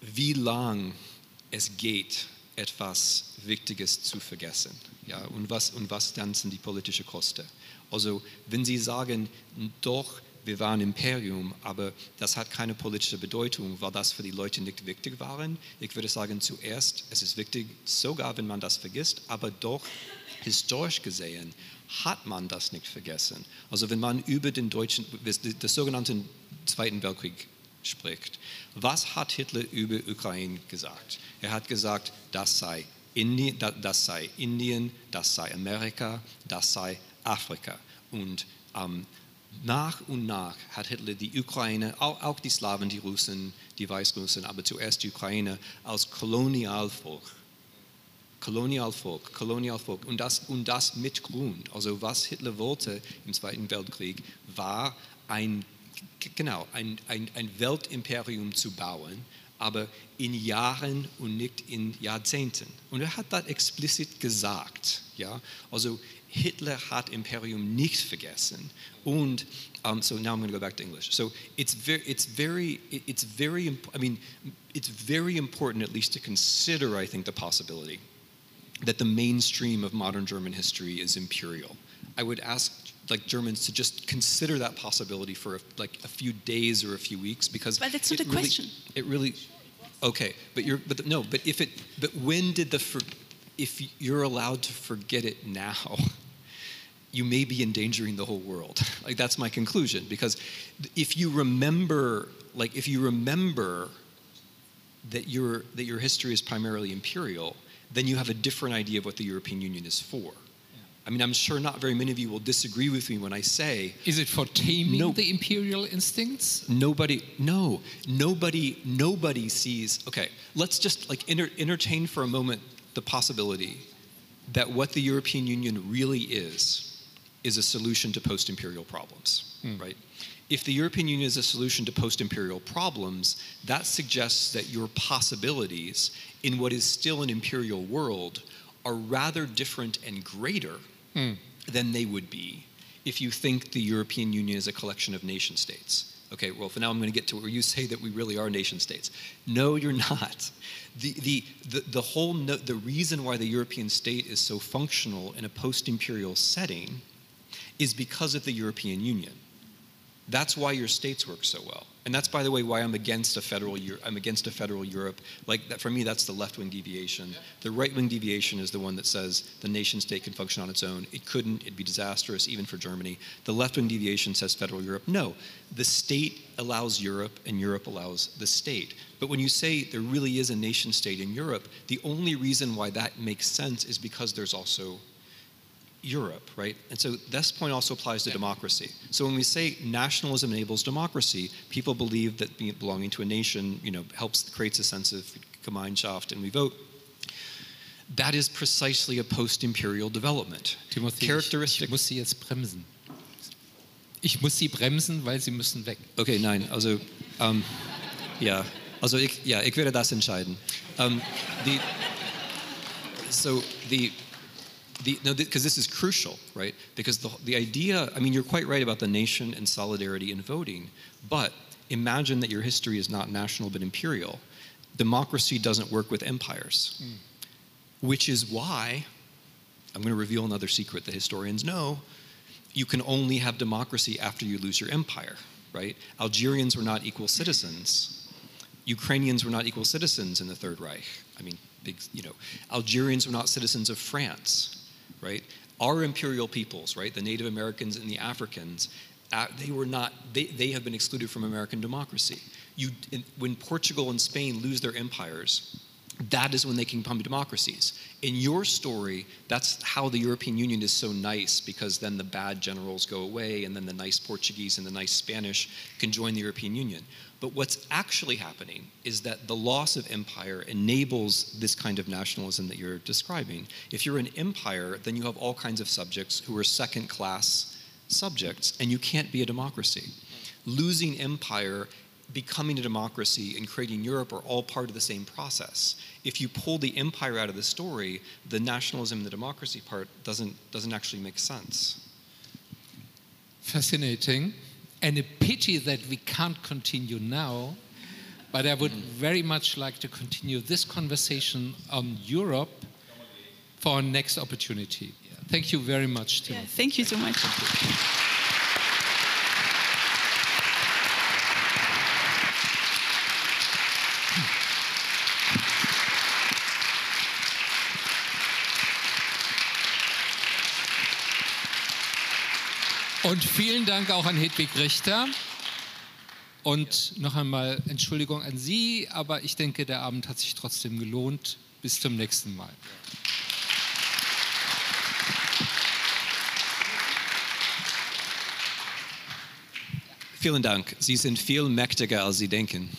wie lang es geht, etwas Wichtiges zu vergessen. Ja, und, was, und was dann sind die politischen Kosten? Also wenn Sie sagen, doch, wir waren Imperium, aber das hat keine politische Bedeutung, weil das für die Leute nicht wichtig war. Ich würde sagen, zuerst, es ist wichtig, sogar wenn man das vergisst, aber doch historisch gesehen hat man das nicht vergessen. Also wenn man über den deutschen, des sogenannten Zweiten Weltkrieg spricht. Was hat Hitler über Ukraine gesagt? Er hat gesagt, das sei Indien, das sei, Indien, das sei Amerika, das sei Afrika. Und ähm, nach und nach hat Hitler die Ukraine, auch, auch, die Slawen, die Russen, die Weißrussen, aber zuerst die Ukraine als Kolonialvolk. Kolonialvolk, Kolonialvolk und das, und das mit Grund. Also was Hitler wollte im Zweiten Weltkrieg war ein genau, ein, ein, ein Weltimperium zu bauen, aber in Jahren und nicht in Jahrzehnten. Und er hat das explizit gesagt. Ja? Also Hitler hat Imperium nicht vergessen. Und um, so now I'm going to go back to English. So it's very, it's very, it's very, I mean, it's very important at least to consider, I think, the possibility that the mainstream of modern German history is imperial. I would ask like Germans to just consider that possibility for a, like a few days or a few weeks because but that's not a really, question. it really okay but you're but no but if it but when did the for, if you're allowed to forget it now you may be endangering the whole world. Like that's my conclusion because if you remember like if you remember that your that your history is primarily imperial then you have a different idea of what the European Union is for I mean, I'm sure not very many of you will disagree with me when I say. Is it for taming no, the imperial instincts? Nobody, no, nobody, nobody sees. Okay, let's just like enter, entertain for a moment the possibility that what the European Union really is is a solution to post-imperial problems, hmm. right? If the European Union is a solution to post-imperial problems, that suggests that your possibilities in what is still an imperial world are rather different and greater mm. than they would be if you think the European Union is a collection of nation states. Okay, well, for now I'm going to get to where you say that we really are nation states. No, you're not. The, the, the, the whole, no, the reason why the European state is so functional in a post imperial setting is because of the European Union. That's why your states work so well. And that's, by the way, why I'm against a federal, I'm against a federal Europe. Like that, for me, that's the left-wing deviation. The right-wing deviation is the one that says the nation-state can function on its own. It couldn't. It'd be disastrous, even for Germany. The left-wing deviation says federal Europe. No, the state allows Europe, and Europe allows the state. But when you say there really is a nation-state in Europe, the only reason why that makes sense is because there's also Europe, right? And so this point also applies to democracy. So when we say nationalism enables democracy, people believe that being, belonging to a nation, you know, helps creates a sense of Gemeinschaft, and we vote. That is precisely a post-imperial development. Timothy, ich, Characteristic. ich muss Sie jetzt bremsen. Ich muss Sie bremsen, weil Sie müssen weg. Okay, nein, also, ähm, ja, also ich, ja, ich werde das entscheiden. Um, the, so the, the no, because this is crucial, right? Because the, the idea, I mean, you're quite right about the nation and solidarity in voting, but imagine that your history is not national but imperial. Democracy doesn't work with empires, hmm. which is why, I'm going to reveal another secret that historians know, you can only have democracy after you lose your empire, right? Algerians were not equal citizens. Ukrainians were not equal citizens in the Third Reich. I mean, big, you know, Algerians were not citizens of France, right? Our imperial peoples, right, the Native Americans and the Africans, uh, they were not, they, they have been excluded from American democracy. You, in, when Portugal and Spain lose their empires, that is when they can become democracies. In your story, that's how the European Union is so nice because then the bad generals go away and then the nice Portuguese and the nice Spanish can join the European Union. But what's actually happening is that the loss of empire enables this kind of nationalism that you're describing. If you're an empire, then you have all kinds of subjects who are second class subjects, and you can't be a democracy. Losing empire becoming a democracy and creating Europe are all part of the same process. If you pull the empire out of the story, the nationalism and the democracy part doesn't, doesn't actually make sense. Fascinating. And a pity that we can't continue now, but I would very much like to continue this conversation on Europe for our next opportunity. Thank you very much, Tim. Yeah, thank you so much. Und vielen Dank auch an Hedwig Richter. Und noch einmal Entschuldigung an Sie, aber ich denke, der Abend hat sich trotzdem gelohnt. Bis zum nächsten Mal. Vielen Dank. Sie sind viel mächtiger, als Sie denken.